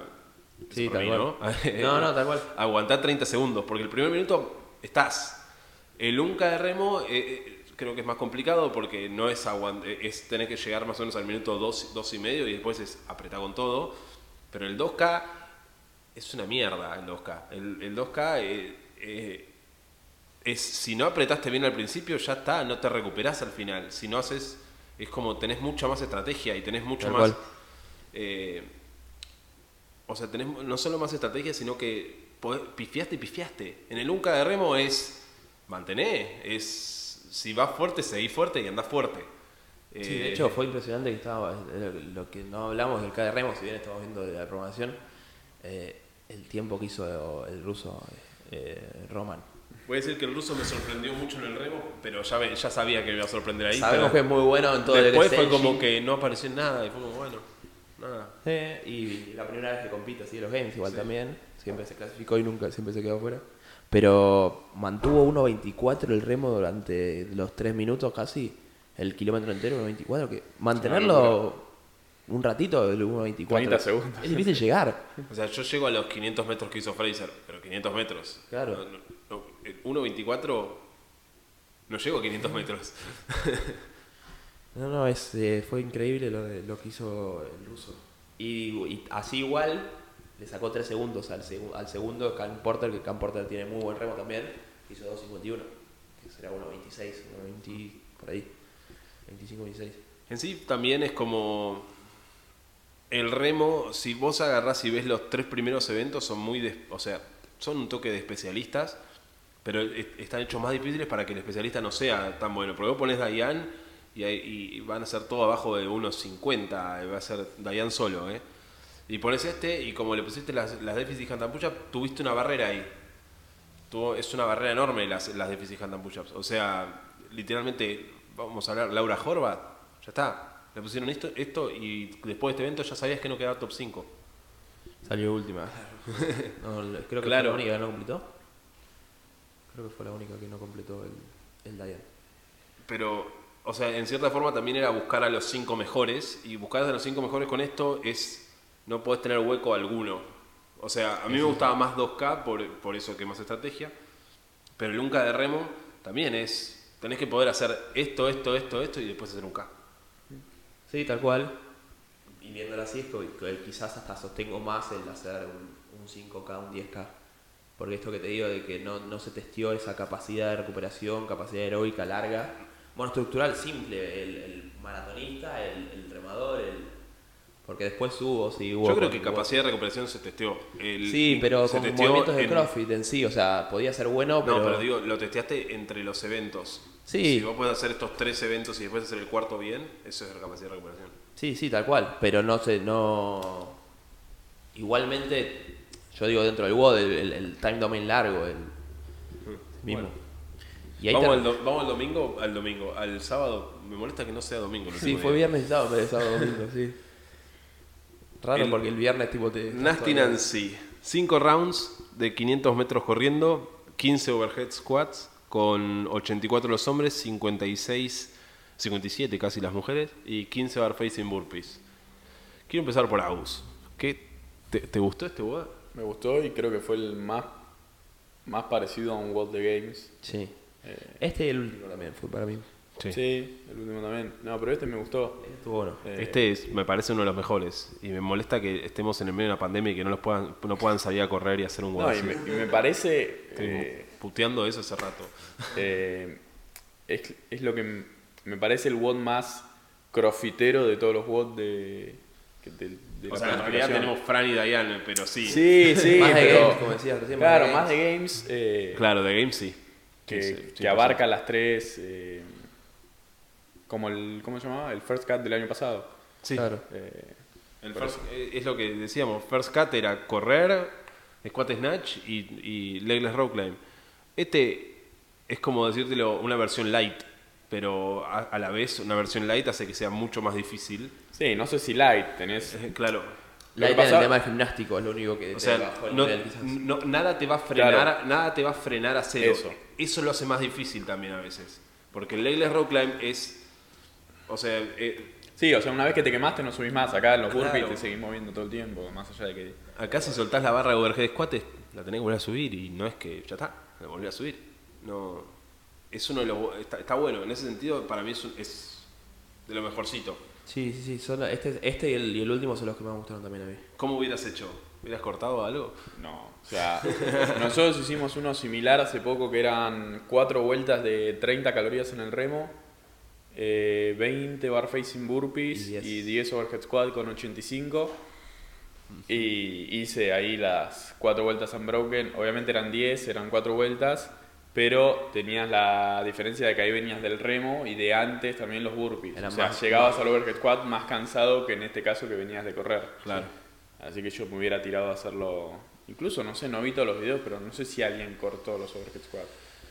Sí, por tal mí, cual. ¿no? No, no, tal cual. Aguantar 30 segundos. Porque el primer minuto estás. El 1K de remo. eh, eh, Creo que es más complicado porque no es aguant es tener que llegar más o menos al minuto 2 dos, y medio y después es apretar con todo. Pero el 2K es una mierda el 2K. El, el 2K eh, eh, es, si no apretaste bien al principio, ya está, no te recuperás al final. Si no haces, es como tenés mucha más estrategia y tenés mucho más. eh, o sea, tenés no solo más estrategia, sino que podés- pifiaste y pifiaste. En el 1K de remo es mantener, es si vas fuerte, seguí fuerte y andás fuerte. Sí, Eh, de hecho fue impresionante que estaba, eh, lo que no hablamos del KD Remo, si bien estamos viendo de la programación, eh, el tiempo que hizo el ruso Roman. Voy a decir que el ruso me sorprendió mucho en el remo, pero ya, me- ya sabía que me iba a sorprender ahí. Sabemos que es muy bueno en todo Después el fue como que no apareció en nada y fue como, bueno, nada. Eh, y la primera vez que compite así en los games igual también, siempre se clasificó y nunca siempre se quedó fuera. Pero mantuvo 1.24 el remo durante los 3 minutos casi, el kilómetro entero 1.24, que mantenerlo un ratito el 1.24 30 segundos. es difícil llegar. O sea, yo llego a los 500 metros que hizo Fraser, pero 500 metros. Claro. No, no, 1.24 no llego a 500 metros. No, no, es, eh, fue increíble lo, de- lo que hizo el ruso. Y, y así igual le sacó 3 segundos al, segu- al segundo Can Porter, que Can Porter tiene muy buen remo también, hizo 2.51, que será 1.26, 1.20 por ahí, 25, 26. En sí también es como el remo, si vos agarrás y ves los tres primeros eventos son muy, de- o sea, son un toque de especialistas, pero están hechos más difíciles para que el especialista no sea tan bueno. Porque vos pones Dayan y, y van a ser todo abajo de unos 50, va a ser Dayan solo, ¿eh? Y pones este y como le pusiste las, las déficits push-up, tuviste una barrera ahí. Tuvo- es una barrera enorme las, las déficits handstand push-ups. O sea, literalmente, vamos a hablar, Laura Horvat, ya está. Le pusieron esto, esto y después de este evento ya sabías que no quedaba top 5. Salió última. No, creo que Claro. la única que no completó. Creo que fue la única que no completó el, el Dian. Pero, o sea, en cierta forma también era buscar a los 5 mejores. Y buscar a los 5 mejores con esto es. No podés tener hueco alguno. O sea, a mí me gustaba más 2K, por, por eso que más estrategia. Pero el 1K de remo también es. Tenés que poder hacer esto, esto, esto, esto y después hacer un K. Sí, tal cual. Y viéndolo así, es que quizás hasta sostengo más el hacer un, un 5K, un 10K. Porque esto que te digo de que no, no se testió esa capacidad de recuperación, capacidad aeróbica larga. Bueno, estructural simple, el, el maratonista, el, el remador, el... Porque después hubo, sí, hubo... Yo creo que hubo- capacidad de recuperación se testeó. El- Sí, pero con movimientos de en- CrossFit en sí, o sea, podía ser bueno, pero... No, pero digo, lo testeaste entre los eventos. Sí. Si vos podés hacer estos tres eventos y después hacer el cuarto bien, eso es capacidad de recuperación. Sí, sí, tal cual. Pero no sé, no. Igualmente, yo digo dentro del WOD, el, el- el time domain largo, el mismo. Bueno. Y ahí Vamos, al do- vamos al domingo, al domingo, al sábado. Me molesta que no sea domingo. Sí, fue día. viernes y sábado, de sábado domingo, sí. Raro El- porque el viernes tipo te. Nasty Nancy. 5 rounds de 500 metros corriendo, 15 overhead squats con 84 los hombres, 56, 57 casi las mujeres y 15 bar facing burpees. Quiero empezar por Agus. ¿Qué te, te gustó este WOD? Me gustó y creo que fue el más, más parecido a un World of Games. Sí. Eh, Este y el último también fue para mí. sí. el último también. No, pero este me gustó. Estuvo bueno. Eh, Este es, me parece uno de los mejores y me molesta que estemos en el medio de una pandemia y que no los puedan no puedan salir a correr y hacer un WOD. no, y me, y me parece... Eh, puteando eso hace rato. eh, es, es lo que me parece el WOD más crofitero de todos los WOD de, que- de, de O la sea, en realidad tenemos Fran y Diane, pero sí. Sí, sí, Más de pero- games, como decías recién. Claro, de más games. de games eh, Claro, de Game sí. que, Sí, sí, que sí, abarca las tres, eh, como el, ¿cómo se llamaba? El First Cut del año pasado. Sí. Claro. Eh, El Por first- es lo que decíamos, First Cut era correr, squat snatch y, y legless row climb. Este es como decírtelo una versión light, pero a, a la vez una versión light hace que sea mucho más difícil. sí, no sé si light tenés... Eh, Claro. La Lo idea que del pasa- tema del gimnástico es lo único que O te sea, el no- nivel, quizás. no- nada te va a frenar, Claro. nada te va a frenar a cero. Eso. Eso lo hace más difícil también a veces. Porque el legless row climb es, o sea, eh, Sí, o sea, una vez que te quemaste no subís más. Acá en los burpees Claro. te seguís moviendo todo el tiempo, más allá de que... Acá si soltás la barra de overhead squat la tenés que volver a subir y no es que ya está, la volví a subir. No, es uno de los está, está bueno, en ese sentido para mí es, un- es de lo mejorcito. Sí, sí, sí. Son, este, este y, el, y el último son los que más me gustaron también a mí. ¿Cómo hubieras hecho? ¿Hubieras cortado algo? No, o sea, nosotros hicimos uno similar hace poco que eran cuatro vueltas de 30 calorías en el remo, eh, 20 bar facing burpees Y 10. y 10 overhead squat con 85. Y hice ahí las cuatro vueltas unbroken. Obviamente eran 10, eran cuatro vueltas, pero tenías la diferencia de que ahí venías del remo y de antes también los burpees. O sea, más- llegabas al overhead squat más cansado que en este caso que venías de correr. Claro. Así que yo me hubiera tirado a hacerlo. Incluso, no sé, no vi todos los videos, pero no sé si alguien cortó los overhead squat.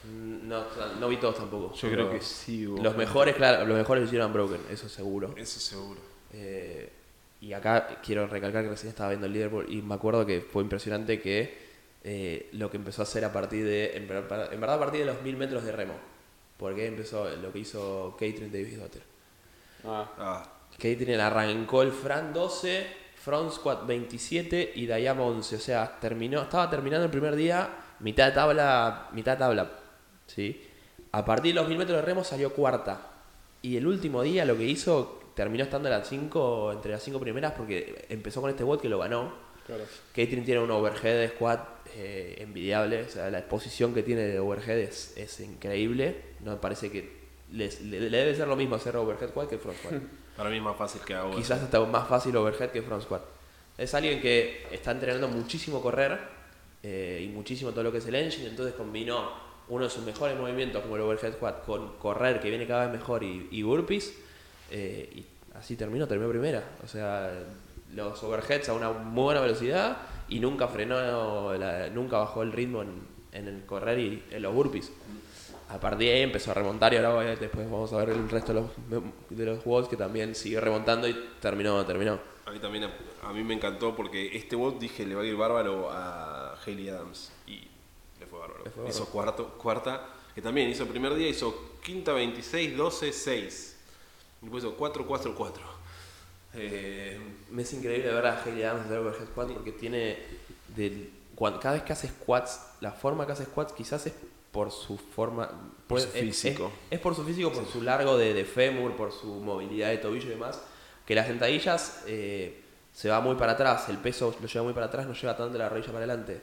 Mm, No, no vi todos tampoco. Yo creo que sí. vos. Los mejores, claro, los mejores lo hicieron Broken, eso seguro. Eso seguro. Eh, y acá quiero recalcar que recién estaba viendo el Liverpool y me acuerdo que fue impresionante que eh, lo que empezó a hacer a partir de, en, ver- en verdad a partir de los mil metros de remo, porque empezó lo que hizo Catherine Davis Daughter. Ah, Ah, Catherine arrancó el Fran 12, Front Squat 27 y Dayama 11, o sea, terminó, estaba terminando el primer día, mitad de tabla, mitad de tabla, ¿sí? A partir de los mil metros de remo salió cuarta. Y el último día lo que hizo, terminó estando en las cinco, entre las cinco primeras porque empezó con este bot que lo ganó. Claro. Tiene un overhead squat eh, envidiable, o sea, la exposición que tiene de overhead es, es increíble. No me parece que les- le, le debe ser lo mismo hacer overhead squat que front squat. para mí es más fácil que hago. Quizás hasta más fácil overhead que front squat. Es alguien que está entrenando muchísimo correr eh, y muchísimo todo lo que es el engine, entonces combinó uno de sus mejores movimientos como el overhead squat con correr que viene cada vez mejor y, y burpees eh, y así terminó, terminó primera. O sea, los overheads a una muy buena velocidad y nunca frenó, la- nunca bajó el ritmo en, en el correr y en los burpees. A partir de ahí empezó a remontar y ahora voy a- después vamos a ver el resto de los, de los juegos que también sigue remontando y terminó, terminó. A mí también, a, mí me encantó porque este bot dije le va a ir bárbaro a Hayley Adams y le fue bárbaro. Le fue bárbaro. Hizo cuarto, cuarta, que también hizo el primer día, hizo quinta 26, 12, 6. Y después hizo 4, 4, 4. Eh, Me es increíble ver a Hayley Adams hacer overhead squat porque tiene. del- cuan- cada vez que hace squats, la forma que hace squats quizás es por su forma. Por pues, su es- físico. Es, es por su físico, por su largo de, de fémur, por su movilidad de tobillo y demás. Que las sentadillas eh, se va muy para atrás, el peso lo lleva muy para atrás, no lleva tanto la rodilla para adelante.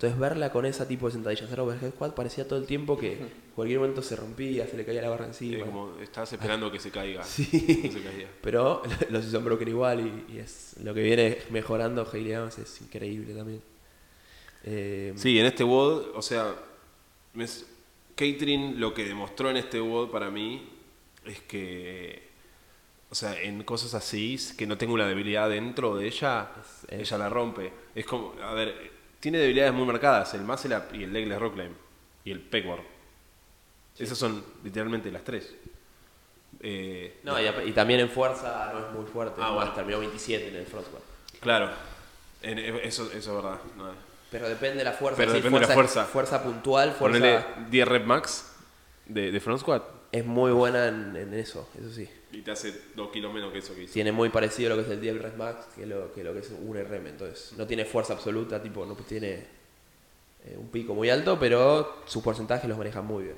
Entonces verla con ese tipo de sentadillas, hacer overhead squat, parecía todo el tiempo que en cualquier momento se rompía, se le caía la barra encima. como estabas esperando que se caiga. Sí. No se caía. Pero los hizo igual y, y es lo que viene mejorando Hayley Adams es increíble también. Eh, Sí, en este WOD, o sea, Catherine lo que demostró en este WOD para mí es que, o sea, en cosas así, que no tengo una debilidad dentro de ella, Es- es- ella la rompe. Es como, a ver, tiene debilidades muy marcadas, el muscle up y el legless rock climb y el pegboard. Esas son literalmente las tres. Eh, No, y, y también en fuerza no es muy fuerte. Ah, bueno. terminó 27 en el front squat. Claro. En- eh, eso, eso es verdad. no. Pero depende de la fuerza. Pero sí, depende de la fuerza. Fuerza puntual, fuerza. Ponele 10 rep max de, de front squat Es muy buena en, en eso, eso sí. y te hace 2 kilos menos que eso que hizo. Tiene muy parecido a lo que es el 10 rep max que lo, que lo que es un RM. Entonces, no tiene fuerza absoluta, tipo, no tiene eh, un pico muy alto, pero sus porcentajes los manejan muy bien.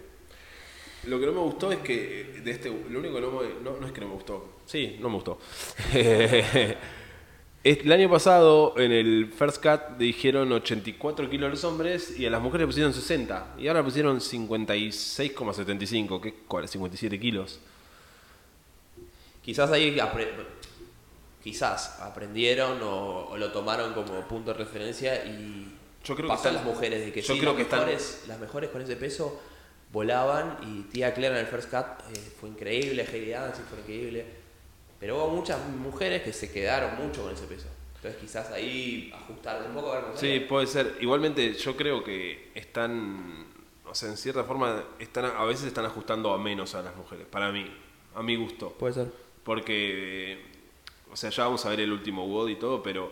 Lo que no me gustó es que de este, lo único que no me, no, no es que no me gustó. Sí, no me gustó. el año pasado en el First Cut dijeron 84 kilos los hombres y a las mujeres pusieron 60 y ahora pusieron 56,75, que es cuál, 57 kilos. Quizás ahí apre- quizás aprendieron o, o lo tomaron como punto de referencia y Yo creo que pasó a están- las mujeres de que yo sí, creo las, que están- mejores, las mejores con ese peso volaban y tía Claire en el first cut eh, fue increíble, Heidi Dancy fue increíble, pero hubo muchas mujeres que se quedaron mucho con ese peso. Entonces quizás ahí ajustaron un poco a ver cómo Sí, puede ser. Igualmente yo creo que están, o sea, en cierta forma están a veces están ajustando a menos a las mujeres, para mí, a mi gusto. Puede ser. Porque, o sea, ya vamos a ver el último WOD y todo, pero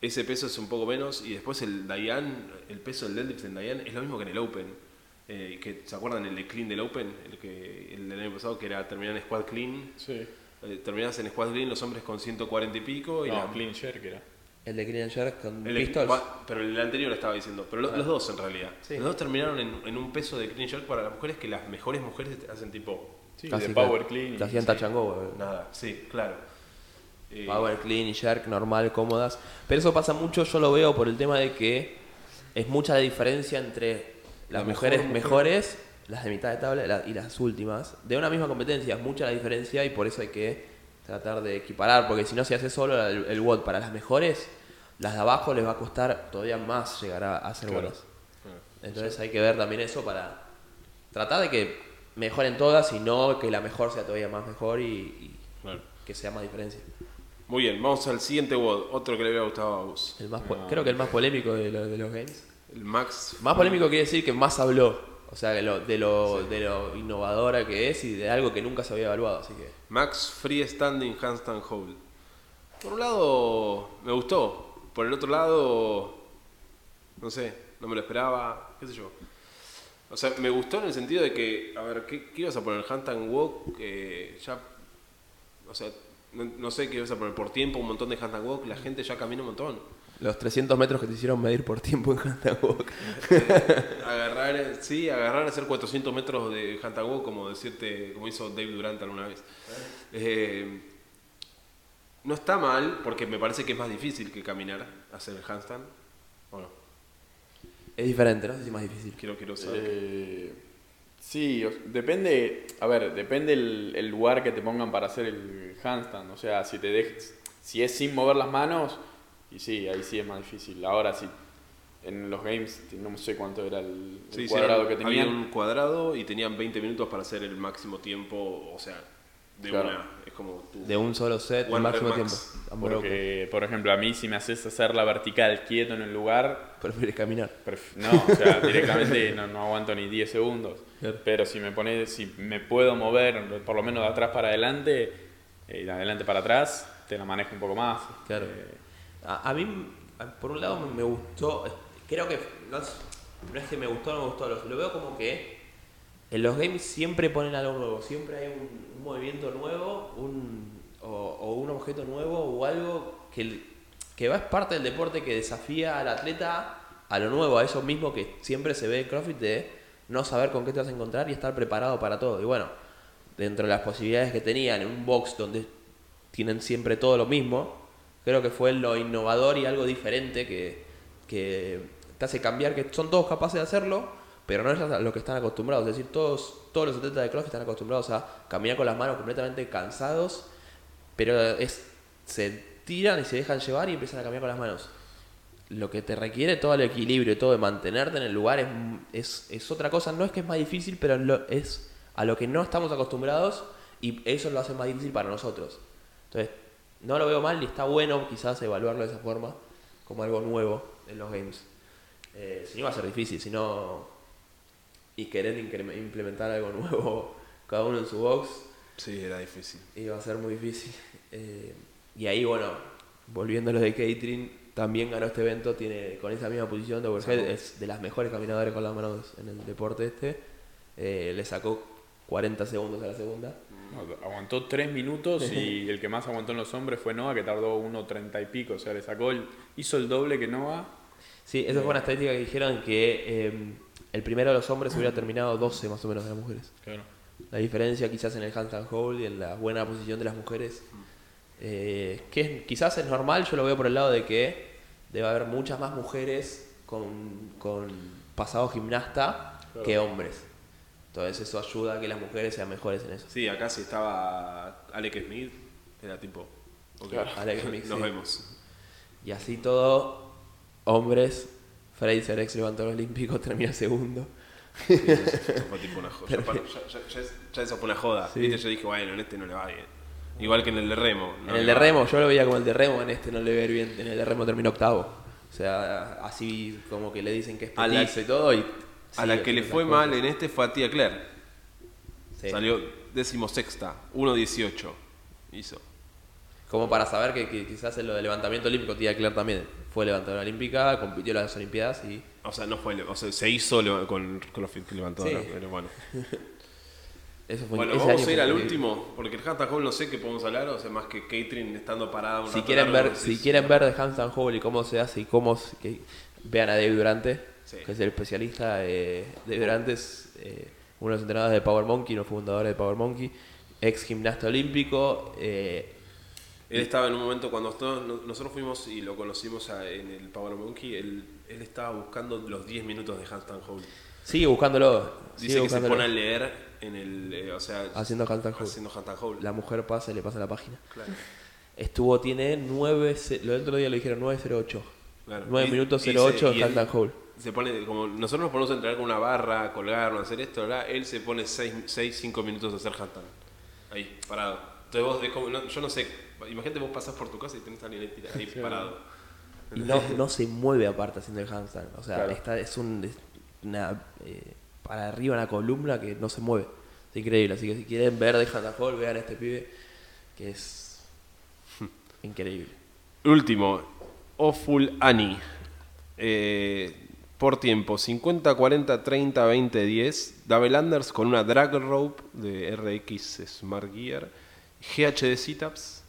ese peso es un poco menos. Y después el Dayan, el peso del deadlift en Dayan es lo mismo que en el Open. Eh, que, ¿Se acuerdan el de clean del Open? El, que, el del año pasado, que era terminar en squad clean. Sí. Eh, terminás en squad clean los hombres con 140 y pico. Y No, la- clean jerk era. El de Clean Jerk con el pistols. pero el anterior estaba diciendo. Pero lo- los dos en realidad. Sí. Los dos terminaron en, en un peso de clean jerk para las mujeres que las mejores mujeres hacen tipo... Sí, Casi de power clean. y- Te hacían sí. eh. Nada, sí, claro. Eh, Power clean y jerk normal, cómodas. Pero eso pasa mucho, yo lo veo por el tema de que es mucha la diferencia entre las La mujeres mejor mujer. mejores, las de mitad de tabla la- y las últimas. De una misma competencia, es mucha la diferencia y por eso hay que tratar de equiparar, porque si no se hace solo el, el WOD para las mejores, las de abajo les va a costar todavía más llegar a, a ser Claro. buenas. Entonces hay que ver también eso para tratar de que mejoren todas y no que la mejor sea todavía más mejor y, y claro. que sea más diferencia. Muy bien, vamos al siguiente WOD, otro que le había gustado a vos. El más creo que el más polémico de, lo- de los games. El Max. Más polémico quiere decir que más habló. O sea, de lo, de, lo, de lo innovadora que es y de algo que nunca se había evaluado. Así que Max Freestanding Handstand Hold. Por un lado, me gustó. Por el otro lado, no sé, no me lo esperaba, qué sé yo. O sea, me gustó en el sentido de que, a ver, ¿qué, qué ibas a poner? Handstand Walk, eh, ya, o sea, no, no sé qué ibas a poner por tiempo, un montón de Handstand Walk, la gente ya camina un montón. Los 300 metros que te hicieron medir por tiempo en Handstand Walk. agarrar, sí, agarrar, hacer 400 metros de walk, como decirte, como hizo Dave Durant alguna vez. Eh, no está mal, porque me parece que es más difícil que caminar, hacer el handstand. Bueno, Es diferente, no sé si es más difícil. quiero, quiero saber. Eh, sí, o- depende, a ver, depende el, el lugar que te pongan para hacer el handstand. O sea, si te dejes, si es sin mover las manos, y sí, ahí sí es más difícil. Ahora sí, en los games, no sé cuánto era el, el Sí, cuadrado que había tenían. un cuadrado y tenían 20 minutos para hacer el máximo tiempo, o sea, de Claro. una. Es como tu De un solo set, el máximo tiempo. Porque, por ejemplo, a mí si me haces hacer la vertical quieto en el lugar, Prefieres caminar. Pref- No, o sea, directamente no, no aguanto ni 10 segundos. Claro. Pero si me pones, si me puedo mover por lo menos de atrás para adelante eh, y de adelante para atrás, te la manejo un poco más. Claro. Eh, A, a mí, por un lado, me- gustó. Creo que. No es, que me gustó o no me gustó. Lo, lo veo como que. En los games siempre ponen algo nuevo. Siempre hay un, movimiento nuevo. Un, o, o un objeto nuevo. O algo que, que va es parte del deporte que desafía al atleta a lo nuevo. A eso mismo que siempre se ve en CrossFit de no saber con qué te vas a encontrar y estar preparado para todo. Y bueno, dentro de las posibilidades que tenían en un box donde tienen siempre todo lo mismo, creo que fue lo innovador y algo diferente que, que te hace cambiar, que son todos capaces de hacerlo, pero no es lo que están acostumbrados. Es decir, todos, todos los atletas de CrossFit están acostumbrados a caminar con las manos completamente cansados, pero es, se tiran y se dejan llevar y empiezan a caminar con las manos. Lo que te requiere todo el equilibrio y todo de mantenerte en el lugar es, es, es otra cosa. No es que es más difícil, pero es a lo que no estamos acostumbrados y eso lo hace más difícil para nosotros. Entonces, no lo veo mal y está bueno quizás evaluarlo de esa forma, como algo nuevo en los games. Eh, si no va a ser difícil, si no... Y querer implementar algo nuevo cada uno en su box, Sí, era difícil. iba a ser muy difícil. Eh, y ahí, bueno, volviendo a lo de catering, también ganó este evento, tiene con esa misma posición de overhead, es de las mejores caminadoras con las manos en el deporte este. Eh, le sacó 40 segundos a la segunda. No, aguantó 3 minutos y el que más aguantó en los hombres fue Noah, que tardó 1.30 y pico. O sea, le sacó el, hizo el doble que Noah. Sí, esa fue una estadística que dijeron que eh, el primero de los hombres hubiera terminado 12 más o menos de las mujeres. Claro. La diferencia quizás en el handstand hold y en la buena posición de las mujeres, eh, que es- quizás es normal, yo lo veo por el lado de que debe haber muchas más mujeres con, con pasado gimnasta Claro. que hombres. Entonces eso ayuda a que las mujeres sean mejores en eso. Sí, acá sí estaba Alec Smith, era tipo. Claro, Alec Smith, Nos sí. vemos. Y así todo, hombres, Fraser, ex levantador olímpico, termina segundo. Sí, eso fue tipo una joda. Ya, para- ya- ya- ya es- ya eso fue una joda. Sí. Viste, yo dije, bueno, en este no le va bien. Igual que en el de remo. no en el de remo, yo lo veía como el de remo, en este no le veo bien, en el de remo terminó octavo. O sea, así como que le dicen que es petizo y todo. Y A la que le fue mal en este fue a Tía Claire. Sí. Salió decimosexta, 1.18 hizo. Como para saber que, que quizás en lo de levantamiento olímpico, tía Claire también fue levantadora olímpica, compitió en las Olimpiadas y O sea, no fue, o sea, se hizo con CrossFit que levantó Sí. pero bueno. eso fue Bueno, vamos a ir al último, porque el handstand hold no sé qué podemos hablar, o sea, más que Catherine estando parada un Si rato quieren largo, ver, si quieren ver de handstand hold y cómo se hace y cómo que vean a David Durante, Sí. que es el especialista. Eh, David Durante es eh, uno de los entrenadores de Power Monkey, uno de los fundadores de Power Monkey, ex gimnasta olímpico. eh, Él estaba en un momento cuando nosotros fuimos y lo conocimos en el Power Monkey, él, él estaba buscando los 10 minutos de handstand hold. sigue buscándolo. Sigue Dice que se buscándolo. pone a leer en el, eh, o sea, Haciendo handstand hold. haciendo handstand hold. La mujer pasa y le pasa la página. Claro, Estuvo, tiene 9, lo del otro día lo dijeron 908. claro. 9 Y- minutos y 08 se- y de él handstand hold. Se pone, como nosotros nos ponemos a entrenar con una barra, colgarnos, hacer esto, ¿verdad? él se pone 6, 5 minutos a hacer handstand. Ahí, parado. Entonces vos, como- no- yo no sé, imagínate vos pasás por tu casa y tenés a alguien ahí, parado. Y no, no se mueve aparte haciendo el handstand. O sea, Claro. está, es un, es una, eh, para arriba una columna que no se mueve. Es increíble. Así que si quieren ver de handstand vean a este pibe que es increíble. Último, Oful Ani. Eh, por tiempo, 50, 40, 30, 20, 10. Double Unders con una drag rope de RX Smart Gear. GHD Situps.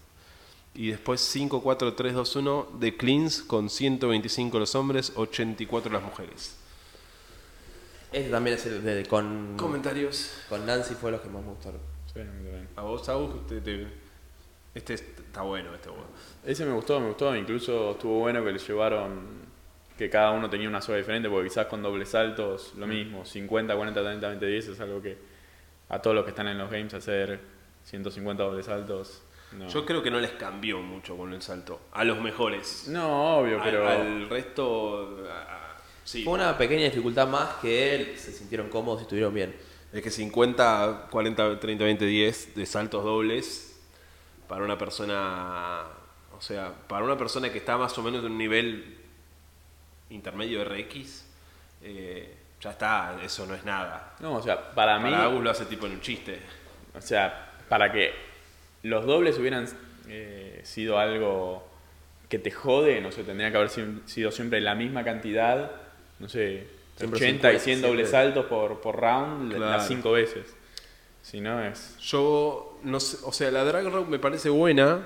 Y después 5, 4, 3, 2, 1 de Cleans con 125 los hombres, 84 las mujeres. Este también es el de, con, Comentarios. con Nancy fue los que más me gustaron. Sí, también. A vos, Agus, te- te- este está bueno, este bueno. Ese me gustó, me gustó. Incluso estuvo bueno que le llevaron que cada uno tenía una soga diferente, porque quizás con dobles saltos lo mismo. 50, 40, 30, 20, 10 es algo que a todos los que están en los games hacer 150 dobles saltos. No, Yo creo que no les cambió mucho con el salto. A los mejores. no obvio, Al- pero. Al, resto, a- a- sí. Fue una pequeña dificultad más que él. Se sintieron cómodos y estuvieron bien. Es que 50, 40, 30, 20, 10 de saltos dobles para una persona, o sea, para una persona que está más o menos en un nivel intermedio RX, eh, ya está, eso no es nada. No, o sea, para mí. Para Agus lo hace tipo en un chiste. O sea, para que los dobles hubieran eh, sido algo que te jode, no sé, tendría que haber sido, siempre la misma cantidad, no sé, Siempre 80 y 50, 100 dobles siempre. saltos por, por round, Claro. las 5 veces. Si no es... Yo, no sé, o sea, la drag rope me parece buena.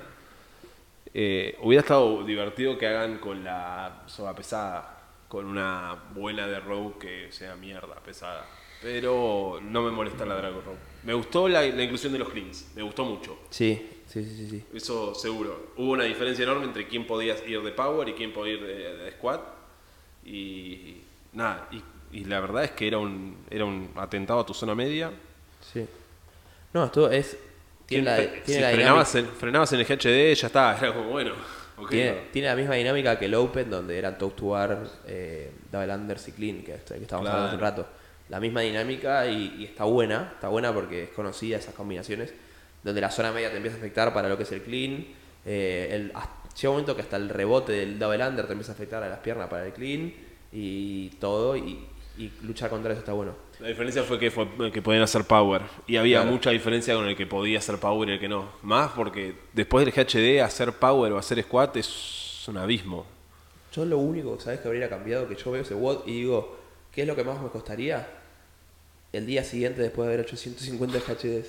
Eh, hubiera estado divertido que hagan con la soga pesada, con una buena de rope que sea mierda, pesada. Pero no me molesta la drag rope. Me gustó la, la inclusión de los cleans, me gustó mucho. Sí, sí, sí, sí. Eso seguro. Hubo una diferencia enorme entre quién podía ir de power y quién podía ir de, de squat. Y nada, y, y la verdad es que era un, era un atentado a tu zona media. sí. No, esto es. Tiene la, tiene si la frenabas, en, frenabas en el GHD, ya está, era como bueno. Tiene, tiene la misma dinámica que el Open, donde eran top to bar, eh, double unders y clean, que, que estábamos hablando hace un rato. La misma dinámica y, y está buena, está buena porque es conocida esas combinaciones, donde la zona media te empieza a afectar para lo que es el clean. eh, el, llega un momento que hasta el rebote del double under te empieza a afectar a las piernas para el clean y todo, y, y luchar contra eso está bueno. La diferencia fue que, fue que podían hacer power. Y había Claro. mucha diferencia con el que podía hacer power y el que no. Más porque después del GHD, hacer power o hacer squat es un abismo. yo lo único, ¿sabes? Que habría cambiado, que yo veo ese WOD y digo, ¿qué es lo que más me costaría? El día siguiente después de haber hecho 150 HDs.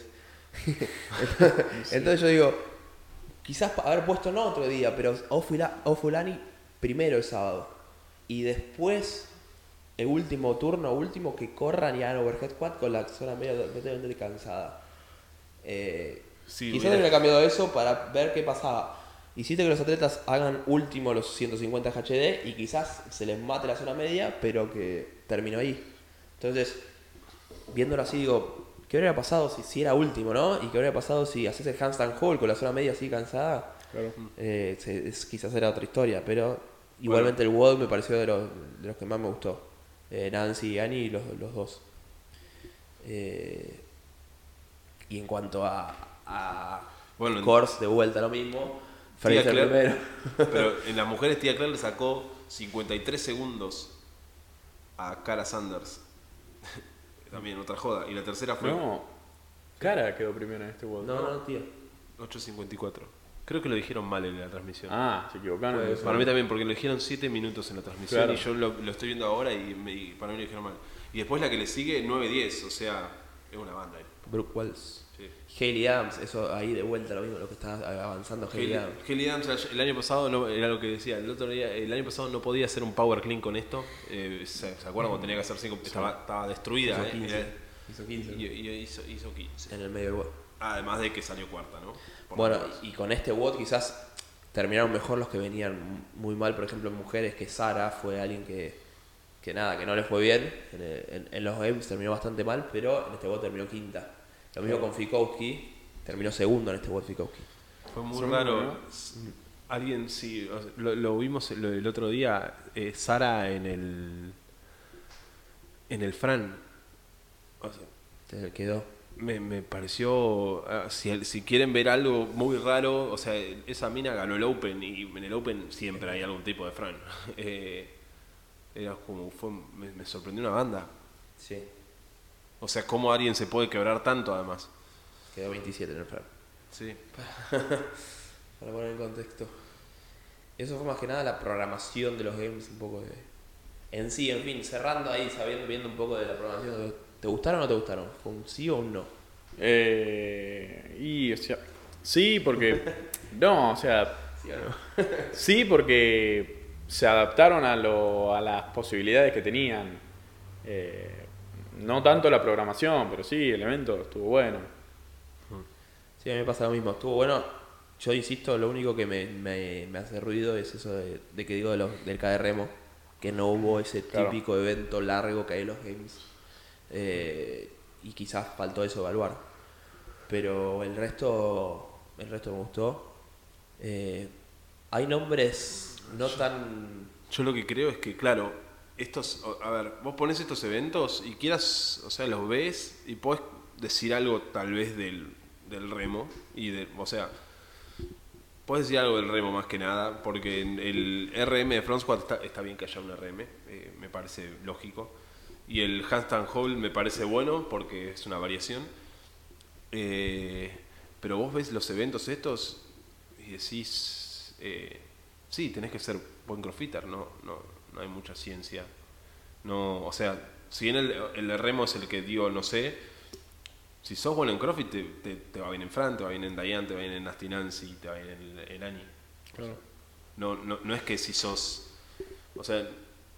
Entonces yo digo, quizás haber puesto no otro día, pero Ofula- Ofulani primero el sábado. Y después, el último turno, último, que corran y hagan overhead quad con la zona media completamente cansada. Eh, Sí, quizás hubiera- hubiera cambiado eso para ver qué pasaba. Hiciste que los atletas hagan último los 150 HD y quizás se les mate la zona media, pero que terminó ahí. Entonces, viéndolo así, digo, ¿qué habría pasado si, si era último, no? ¿Y qué habría pasado si haces el handstand hold con la zona media así cansada? Claro. Eh, se- es- quizás era otra historia, pero igualmente el WOD me pareció de los, de los que más me gustó. Eh, Nancy y Annie, los, los dos. Eh, y en cuanto a, a Bueno, en- Kors, de vuelta lo mismo. Tía Fraser Claire- primero. Pero en las mujeres, Tía Claire le sacó 53 segundos a Cara Sanders. También otra joda. Y la tercera fue No. Cara quedó primero en este World. No, no, tío. 8.54. Creo que lo dijeron mal en la transmisión. Ah, se equivocaron. Para mí también, porque lo dijeron 7 minutos en la transmisión Claro. y yo lo, lo estoy viendo ahora y, me- y para mí lo dijeron mal. Y después la que le sigue, 9.10, o sea, es una banda. Brooke Wells. Sí. Hayley Adams, eso ahí de vuelta lo mismo, lo que está avanzando Hayley Haley Adams. Haley Adams el año pasado no, era lo que decía, el otro día, el año pasado no podía hacer un power clean con esto. eh, ¿se, se acuerdan cuando tenía que hacer 5? Estaba, estaba destruida, Hizo eh, 15. era- Hizo 15. y, y hizo, hizo 15. En el medio del. Además de que salió cuarta, ¿no? Por Bueno, y con este WOD quizás terminaron mejor los que venían muy mal, por ejemplo, en mujeres, que Sara fue alguien que, que nada, que no le fue bien. En, en- en los games terminó bastante mal, pero en este WOD terminó quinta. Lo mismo con Fikowski, terminó segundo en este WOD Fikowski. Fue muy raro. Alguien, sí, o sea, lo, lo vimos el, el otro día, eh, Sara en el. En el Fran. O sea, Se quedó. Me, me pareció. ah, si, si quieren ver algo muy raro, o sea, esa mina ganó el Open y en el Open siempre hay algún tipo de Fran. Eh, era como. Fue, me, me sorprendió una banda. Sí, O sea, cómo alguien se puede quebrar tanto además. quedó 27 en el Fran. Sí. Para poner en contexto. Eso fue más que nada la programación de los games, un poco de. En sí, en fin, cerrando ahí, sabiendo, viendo un poco de la programación. ¿Te gustaron o no te gustaron? ¿Fue un sí o un no? Eh, y, o sea, sí, porque. No, o sea, ¿Sí o no? sí, porque se adaptaron a, lo, a las posibilidades que tenían. Eh, no tanto la programación, pero sí, el evento estuvo bueno. Sí, a mí me pasa lo mismo. Estuvo bueno. Yo insisto, lo único que me, me- me hace ruido es eso de, de que digo de los, del KD Remo, que no hubo ese Claro. típico evento largo que hay en los games. Eh, y quizás faltó eso evaluar. Pero el resto, el resto me gustó. Eh, hay nombres no tan... Yo lo que creo es que, claro, estos, a ver, vos pones estos eventos y quieras, o sea, los ves y podés decir algo tal vez del, del remo y de, o sea, podés decir algo del remo más que nada, porque en el RM de Front Squad está, está bien que haya un RM, eh, me parece lógico, y el handstand hold me parece bueno porque es una variación, eh, pero vos ves los eventos estos y decís, eh, sí, tenés que ser buen crossfitter, no, no, no hay mucha ciencia. No, o sea, si bien el, el remo es el que digo, no sé, si sos bueno en crossfit te, te- te va bien en Fran, te va bien en Dayan, te va bien en Nasty Nancy, te va bien en, en Ani. No, no, no es que si sos, o sea,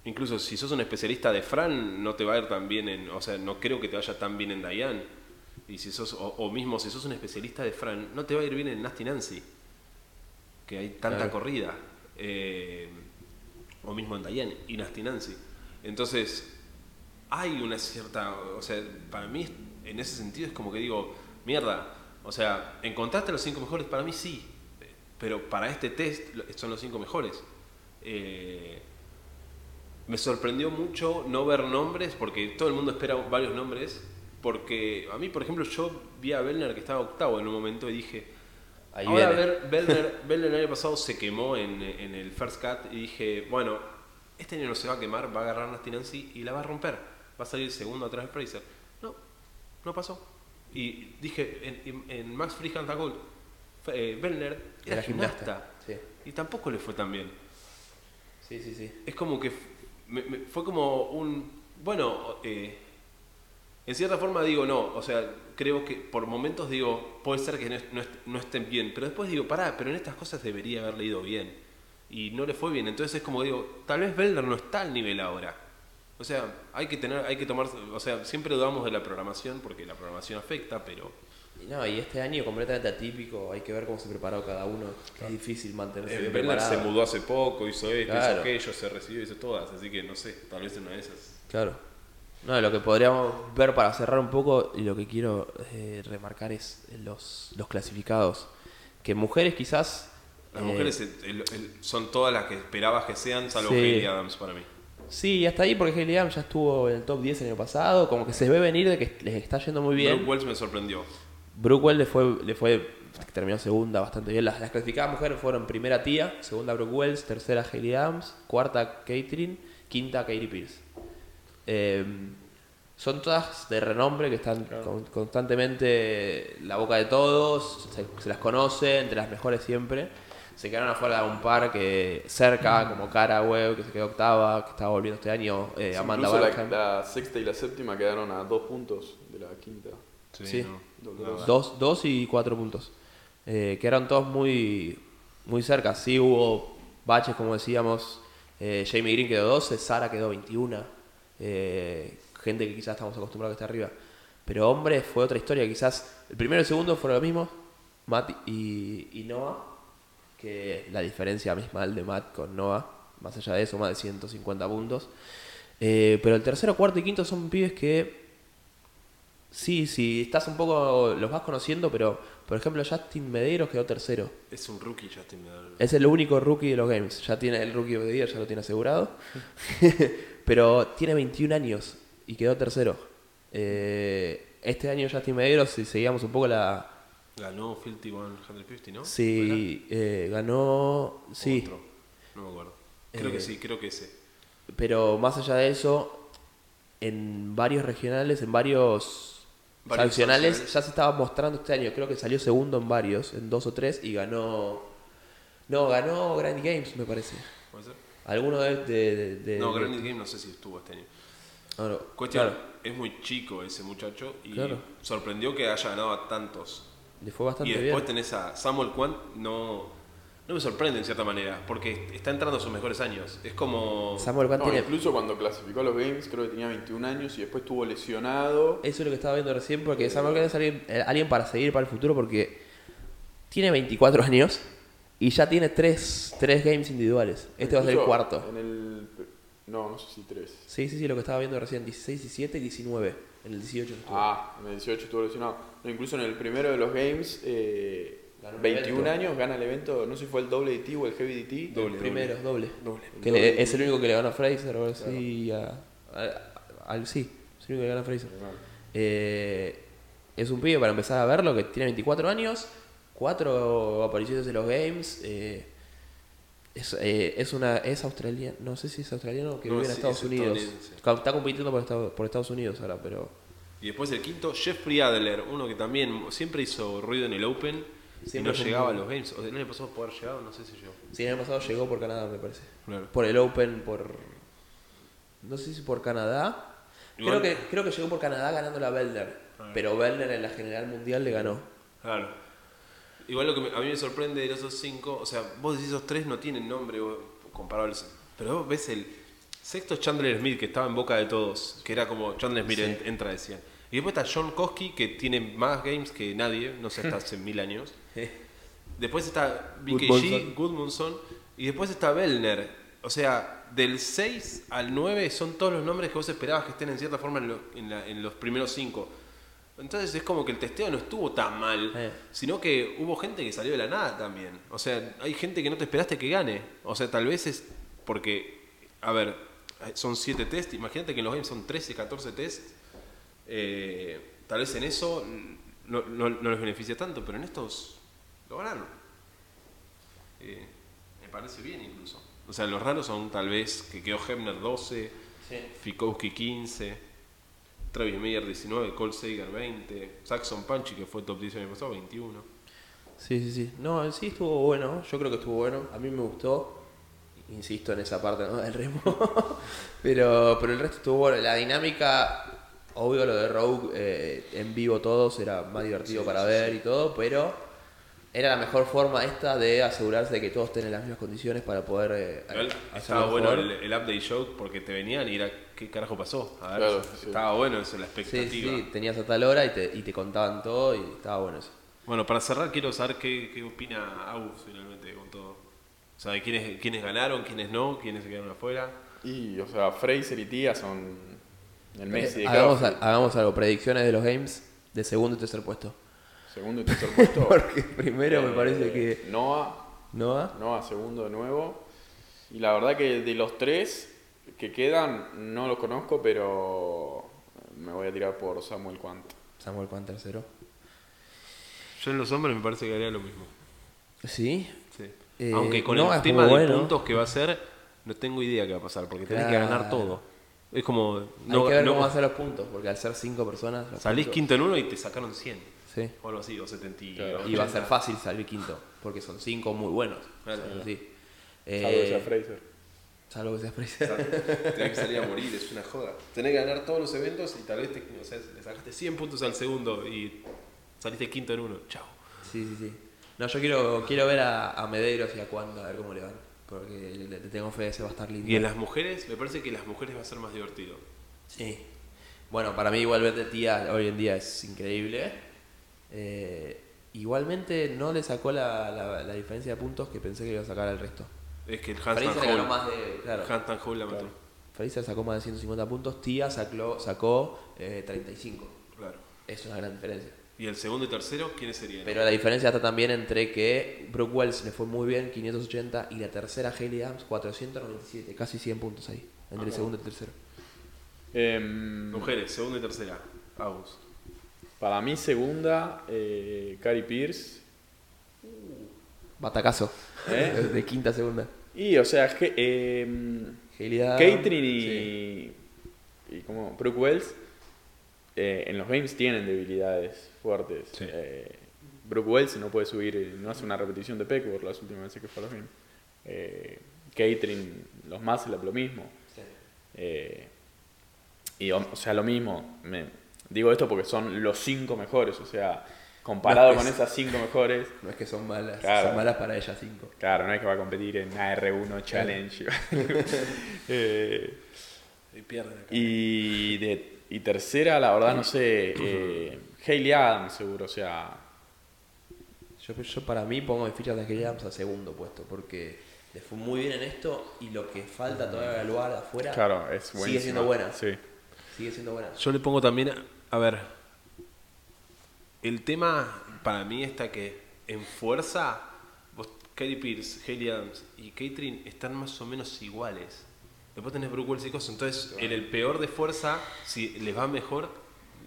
incluso si sos un especialista de Fran, no te va a ir tan bien en, o sea, no creo que te vaya tan bien en Dayan. Y si sos, o, o mismo si sos un especialista de Fran, no te va a ir bien en Nasty Nancy, que hay tanta Claro. corrida. Eh, o mismo en Dayan y Nasty Nancy. Entonces, hay una cierta, o sea, para mí en ese sentido es como que digo, mierda, o sea, encontraste los cinco mejores, para mí sí, pero para este test son los cinco mejores. Eh, me sorprendió mucho no ver nombres, porque todo el mundo espera varios nombres, porque a mí, por ejemplo, yo vi a Bellner que estaba octavo en un momento y dije, Ahí ahora ver, Bellner, Bellner el año pasado se quemó en, en el First Cut y dije, bueno, este año no se va a quemar, va a agarrar Nasty Nancy y la va a romper, va a salir segundo atrás de Fraser. No, no pasó. Y dije, en, en- en Max Freehand Gold, eh, Bellner era, Era gimnasta, gimnasta, sí. y tampoco le fue tan bien. Sí, sí, sí. es como que fue como un bueno eh, en cierta forma digo no o sea creo que por momentos digo puede ser que no, est- no est- no estén bien pero después digo pará pero en estas cosas debería haber leído bien y no le fue bien entonces es como digo tal vez Belder no está al nivel ahora o sea hay que tener hay que tomar o sea siempre dudamos de la programación porque la programación afecta pero no, y este año completamente atípico, hay que ver cómo se preparó cada uno. Es difícil mantenerse eh, bien Belder se preparado. mudó hace poco hizo esto Claro. hizo aquello se recibió hizo todas así que no sé tal vez una de esas Claro. No, lo que podríamos ver para cerrar un poco, y lo que quiero eh, remarcar es los, los clasificados. Que mujeres quizás... Las eh, mujeres el- el- el- son todas las que esperabas que sean, salvo Sí. Hayley Adams para mí. Sí, hasta ahí porque Hailey Adams ya estuvo en el top 10 el año pasado, como que se ve venir de que les está yendo muy bien. Brooke Wells me sorprendió. Brookwell le fue, le fue terminó segunda bastante bien. Las, las clasificadas mujeres fueron primera Tía, segunda Brooke Wells, tercera Hailey Adams, cuarta Catherine, quinta Katie Pierce. Eh, son todas de renombre que están con- constantemente en la boca de todos, se, se las conoce, entre las mejores siempre. Se quedaron afuera de un par que cerca, como Caraway, que se quedó octava, que estaba volviendo este año, eh, Amanda Incluso la, la sexta y la séptima quedaron a dos puntos de la quinta. Sí. Dos, dos y cuatro puntos. Eh, que eran todos muy, muy cerca. Sí hubo baches, como decíamos. Eh, Jamie Green quedó 12, Sara quedó 21. eh, gente que quizás estamos acostumbrados a que esté arriba. Pero hombres fue otra historia. Quizás el primero y el segundo fueron lo mismo. Matt y, y Noah. Que la diferencia abismal de Matt con Noah. Más allá de eso, más de 150 puntos. Eh, pero el tercero, cuarto y quinto son pibes que Sí, sí, estás un poco, los vas conociendo, pero por ejemplo Justin Medeiros quedó tercero. Es un rookie Justin Medeiros. Es el único rookie de los games. Ya tiene el rookie the year, ya lo tiene asegurado. pero tiene 21 años y quedó tercero. Eh, este año Justin Medeiros, si seguíamos un poco la... Ganó Filthy 150, ¿no? Sí, eh, ganó... Sí, Otro. No me acuerdo. Creo Eh, que sí, creo que ese. pero más allá de eso, en varios regionales, en varios... Sancionales sancionales. ya se estaba mostrando este año. Creo que salió segundo en varios, en dos o tres, y ganó. No, ganó Granny Games, me parece. ¿Puede ser? Alguno de. de, de- de- no, de- Granite Game no sé si estuvo este año. Ah, no, Cuestión, claro, es muy chico ese muchacho y Claro. sorprendió que haya ganado a tantos. le fue bastante Y después bien. tenés a Samuel Quant, no, no me sorprende en cierta manera, porque está entrando a sus mejores años. Es como... Samuel Kwan No, tiene. incluso cuando clasificó a los Games creo que tenía 21 años y después estuvo lesionado. Eso es lo que estaba viendo recién, porque Samuel Kwan es alguien, eh, alguien para seguir para el futuro, porque tiene 24 años y ya tiene tres, tres games individuales. Este va a ser el cuarto. En el... No, no sé si 3. Sí, sí, sí, lo que estaba viendo recién: 16, 17 y 19. En el 18 estuvo. Ah, en el 18 estuvo lesionado. No, incluso en el primero de los Games, eh, 21 evento. años, gana el evento, no sé si fue el doble DT o el Heavy DT. Doble. Primero, doble. Doble. Que le- es el único que le ganó a Fraser o algo así. A, a- al sí, es el único que le ganó a Fraser. Eh, es un pibe para empezar a verlo que tiene 24 años, cuatro apariciones en los games. eh, es, eh, es una es australiano, no sé si es australiano que No, vive en sí, Estados es Unidos. Está compitiendo por Estados, por Estados Unidos ahora, pero Y después el quinto, Jeffrey Adler, uno que también siempre hizo ruido en el Open Siempre no llegaba a los games. O sea, el año pasado puede haber llegado, no sé si llegó. sí, el año pasado llegó por Canadá, me parece. Claro. Por el Open, por no sé si por Canadá. Igual- Creo que creo que llegó por Canadá ganando la Belder, Ah. pero Belder en la general mundial le ganó. Claro. Igual lo que me- a mí me sorprende de esos cinco, o sea, vos decís esos tres no tienen nombre comparables, pero vos ves el sexto es Chandler Smith, que estaba en boca de todos, que era como Chandler Smith Sí. en- entra, decían. Y después está John Koski, que tiene más games que nadie, no sé, hasta hace mil años. Después está BKG, Goodmanson. Y después está Bellner. O sea, del 6 al 9 son todos los nombres que vos esperabas que estén en cierta forma en, lo- en la- en los primeros 5. Entonces es como que el testeo no estuvo tan mal, Eh. sino que hubo gente que salió de la nada también. O sea, hay gente que no te esperaste que gane. O sea, tal vez es porque, a ver, son 7 test, imagínate que en los games son 13, 14 test. Eh, tal vez en eso no, no- no les beneficia tanto, pero en estos lo ganaron. Eh, me parece bien incluso. O sea, los raros son tal vez que quedó Hebner 12, Fikowski 15, Travis Meyer 19, Cole Sager 20, Saxon Punchy que fue top 10 el año pasado 21. Sí, sí, sí. No, en sí estuvo bueno. Yo creo que estuvo bueno. A mí me gustó. insisto en esa parte ¿no? del remo. pero, pero el resto estuvo bueno. La dinámica, obvio lo de Rogue eh, en vivo todos era más divertido para ver y todo, pero era la mejor forma esta de asegurarse de que todos tienen las mismas condiciones para poder eh, estaba bueno el, el update show porque te venían y era qué carajo pasó. A ver, Claro, sí. estaba bueno eso, la Sí, expectativa. sí, tenías a tal hora y te, y te contaban todo y estaba bueno eso. Bueno, para cerrar quiero saber qué, qué opina Agus finalmente con todo. O sea, de quiénes, quiénes ganaron, quiénes no, quiénes se quedaron afuera. Y, o sea, Fraser y Tía son el Messi de Eh, hagamos, hagamos algo, predicciones de los games de segundo y tercer puesto. Segundo y tercer puesto. Porque primero me Eh, parece que Noah, Noah. Noah segundo de nuevo. Y la verdad que de los tres que quedan, no los conozco, pero me voy a tirar por Samuel Quant. Samuel Juan tercero. Yo en los hombres me parece que haría lo mismo. Sí. Sí. Eh, Aunque con Noah el tema de bueno. puntos que va a ser, no tengo idea qué va a pasar, porque tenés que ganar todo. Es como. Hay No, que ver no- cómo hacer los puntos, porque al ser cinco personas. salís puntos- quinto en uno y te sacaron 100. Sí. O algo así, o 70. y- Claro. Y va a ser fácil salir quinto, porque son cinco muy buenos. Claro. Sea, sí. Salvo que sea Eh, Fraser. salvo que sea Fraser. Tenés que salir a morir, es una joda. Tenés que ganar todos los eventos y tal vez te, o sea, le sacaste 100 puntos al segundo y saliste quinto en uno. Chao. Sí, sí, sí. No, yo quiero, quiero ver a, a Medeiros y a Cuando, a ver cómo le van. Porque le, le tengo fe de que se va a estar lindo. Y en las mujeres, me parece que las mujeres va a ser más divertido. Sí. Bueno, para mí igual ver de tía hoy en día es increíble. Eh, igualmente no le sacó la, la- la diferencia de puntos que pensé que le iba a sacar al resto. Es que el Fraser ganó más de... Claro. hold la mató. Claro. Fraser sacó más de 150 puntos, Tía sacó, sacó eh, 35. Claro. Es una gran diferencia. ¿Y el segundo y tercero quiénes serían? Pero la diferencia está también entre que Brooke Wells le fue muy bien, 580, y la tercera Haley Adams, 497, casi 100 puntos ahí, entre el segundo y el tercero. Em, Mujeres, segunda y tercera. Agus. Para mí, segunda, eh, Cari Pierce. Batacazo. ¿Eh? De quinta a segunda. Y, o sea, es que. sí. y, y como Brooke Wells eh, en los games tienen debilidades fuertes. Sí. Eh, Brooke Wells no puede subir, eh, no hace una repetición de Peckworth las últimas veces que fue a los games. Eh, Catherine, los Up lo mismo. Sí. Eh, y o, o sea, lo mismo. me- digo esto porque son los cinco mejores. O sea, comparado No, con es- esas cinco mejores, No es que son malas, Claro. son malas para ellas cinco. claro, no es que va a competir en AR1 Challenge. Eh, Y pierden acá. Y, de, y tercera, la verdad, no sé. Eh, Hayley Adams, seguro. O sea, Yo, yo para mí pongo mis fichas de Haley Adams a segundo puesto, porque le fue muy bien en esto y lo que falta todavía evaluar afuera claro, es sigue siendo buena. Sí. Sigue siendo buena. Yo le pongo también, a- ver, el tema para mí está que en fuerza, vos, Katy Pierce, Hayley Adams y Catherine están más o menos iguales. Después tenés Brooke Wells y cosas, entonces en el peor de fuerza, si les va mejor,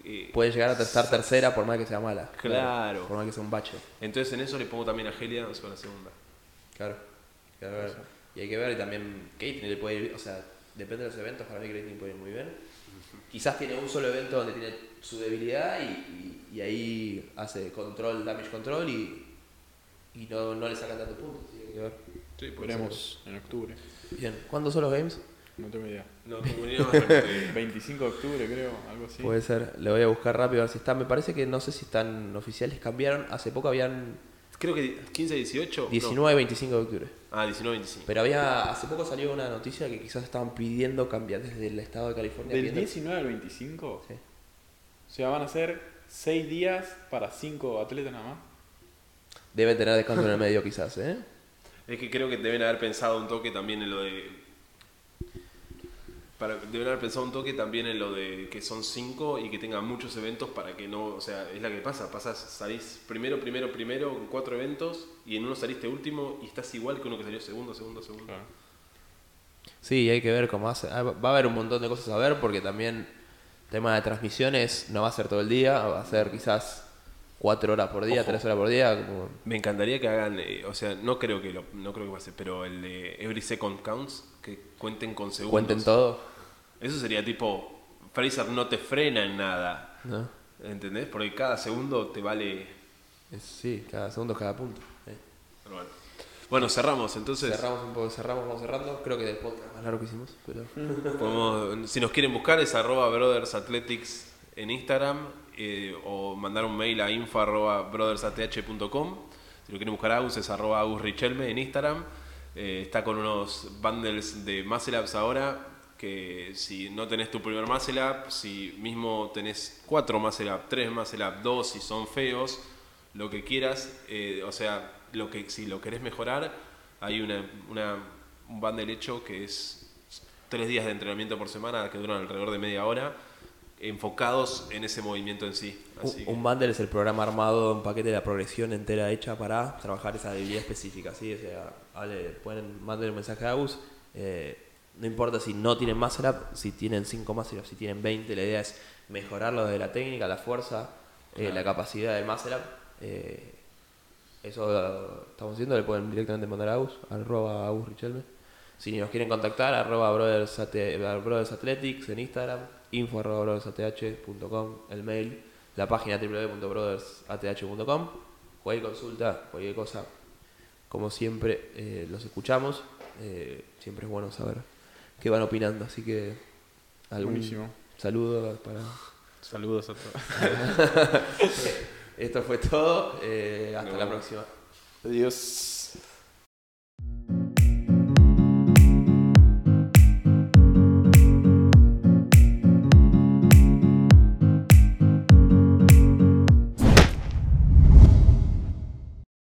eh, Puede llegar a estar tercera por más que sea mala. Claro. Por más que sea un bache. entonces en eso le pongo también a Hayley Adams para la segunda. Claro. Claro, claro. Y hay que ver, y también Caitlyn le puede ir, o sea, depende de los eventos, para mí Caitlyn puede ir muy bien. Quizás tiene un solo evento donde tiene su debilidad y, y- y ahí hace control, damage control y, y no, no le sacan tantos puntos. Sí, Veremos en octubre. Bien, ¿cuándo son los games? No tengo idea. No, de- 25 de octubre, creo, algo así. Puede ser, le voy a buscar rápido a ver si están. Me parece que no sé si están oficiales, cambiaron. Hace poco habían Creo que 15, 18. no. 19 y 25 de octubre. Ah, 19, 25. Pero había, hace poco salió una noticia que quizás estaban pidiendo cambiar desde el estado de California. Del pidiendo- 19 al 25, Sí. O sea, van a ser 6 días para 5 atletas nada más. Deben tener descanso en el medio quizás, ¿eh? Es que creo que deben haber pensado un toque también en lo de. Para, deben haber pensado un toque también en lo de que son cinco y que tengan muchos eventos para que no. O sea, es la que pasa. Pasas, salís primero, primero, primero en cuatro eventos y en uno saliste último y estás igual que uno que salió segundo, segundo, segundo. Claro. Sí, hay que ver cómo hace. ah, Va a haber un montón de cosas a ver porque también tema de transmisiones no va a ser todo el día, va a ser quizás cuatro horas por día, Ojo. tres horas por día. como- Me encantaría que hagan, eh, o sea, no creo que lo, no creo que pase, pero el de Every Second Counts, que cuenten con segundos. cuenten todo. Eso sería tipo, Fraser no te frena en nada, ¿no? ¿entendés? Porque cada segundo te vale... Es- sí, cada segundo, cada punto. ¿eh? Pero bueno. Bueno, cerramos entonces. Cerramos un poco, cerramos, vamos cerrando. Creo que del podcast más largo que hicimos, pero. Podemos- si nos quieren buscar es arroba Brothers Athletics en Instagram eh, o mandar un mail a info arroba brothersath.com. Si lo quieren buscar a Agus es arroba Agus Richelme en Instagram. Eh, está con unos bundles de Muscle Ups ahora que si no tenés tu primer Muscle Up, si mismo tenés cuatro Muscle Up, tres Muscle Up, dos si son feos, lo que quieras, eh, o sea, lo que si lo querés mejorar, hay una, una- un bundle hecho que es tres días de entrenamiento por semana que duran alrededor de media hora, enfocados en ese movimiento en sí. Así Un, un bundle es el programa armado, un paquete de la progresión entera hecha para trabajar esa habilidad específica. ¿sí? O sea, pueden mandar un mensaje a Agus. eh, no importa si no tienen muscle up, si tienen 5 muscle up, si tienen 20, la idea es mejorarlo de la técnica, la fuerza, eh, la capacidad del muscle up. eh, eso lo estamos haciendo, le pueden directamente mandar a Agus, arroba Agus Richelme. Si nos quieren contactar, arroba brothers, brothers Athletics en Instagram, info arroba brothersath.com, el mail, la página www.brothersath.com, cualquier consulta, cualquier cosa, como siempre, eh, los escuchamos. eh, siempre es bueno saber qué van opinando, así que algún Buenísimo. saludo para... Saludos a todos. Esto fue todo, eh, hasta Nos la vemos. próxima. Adiós.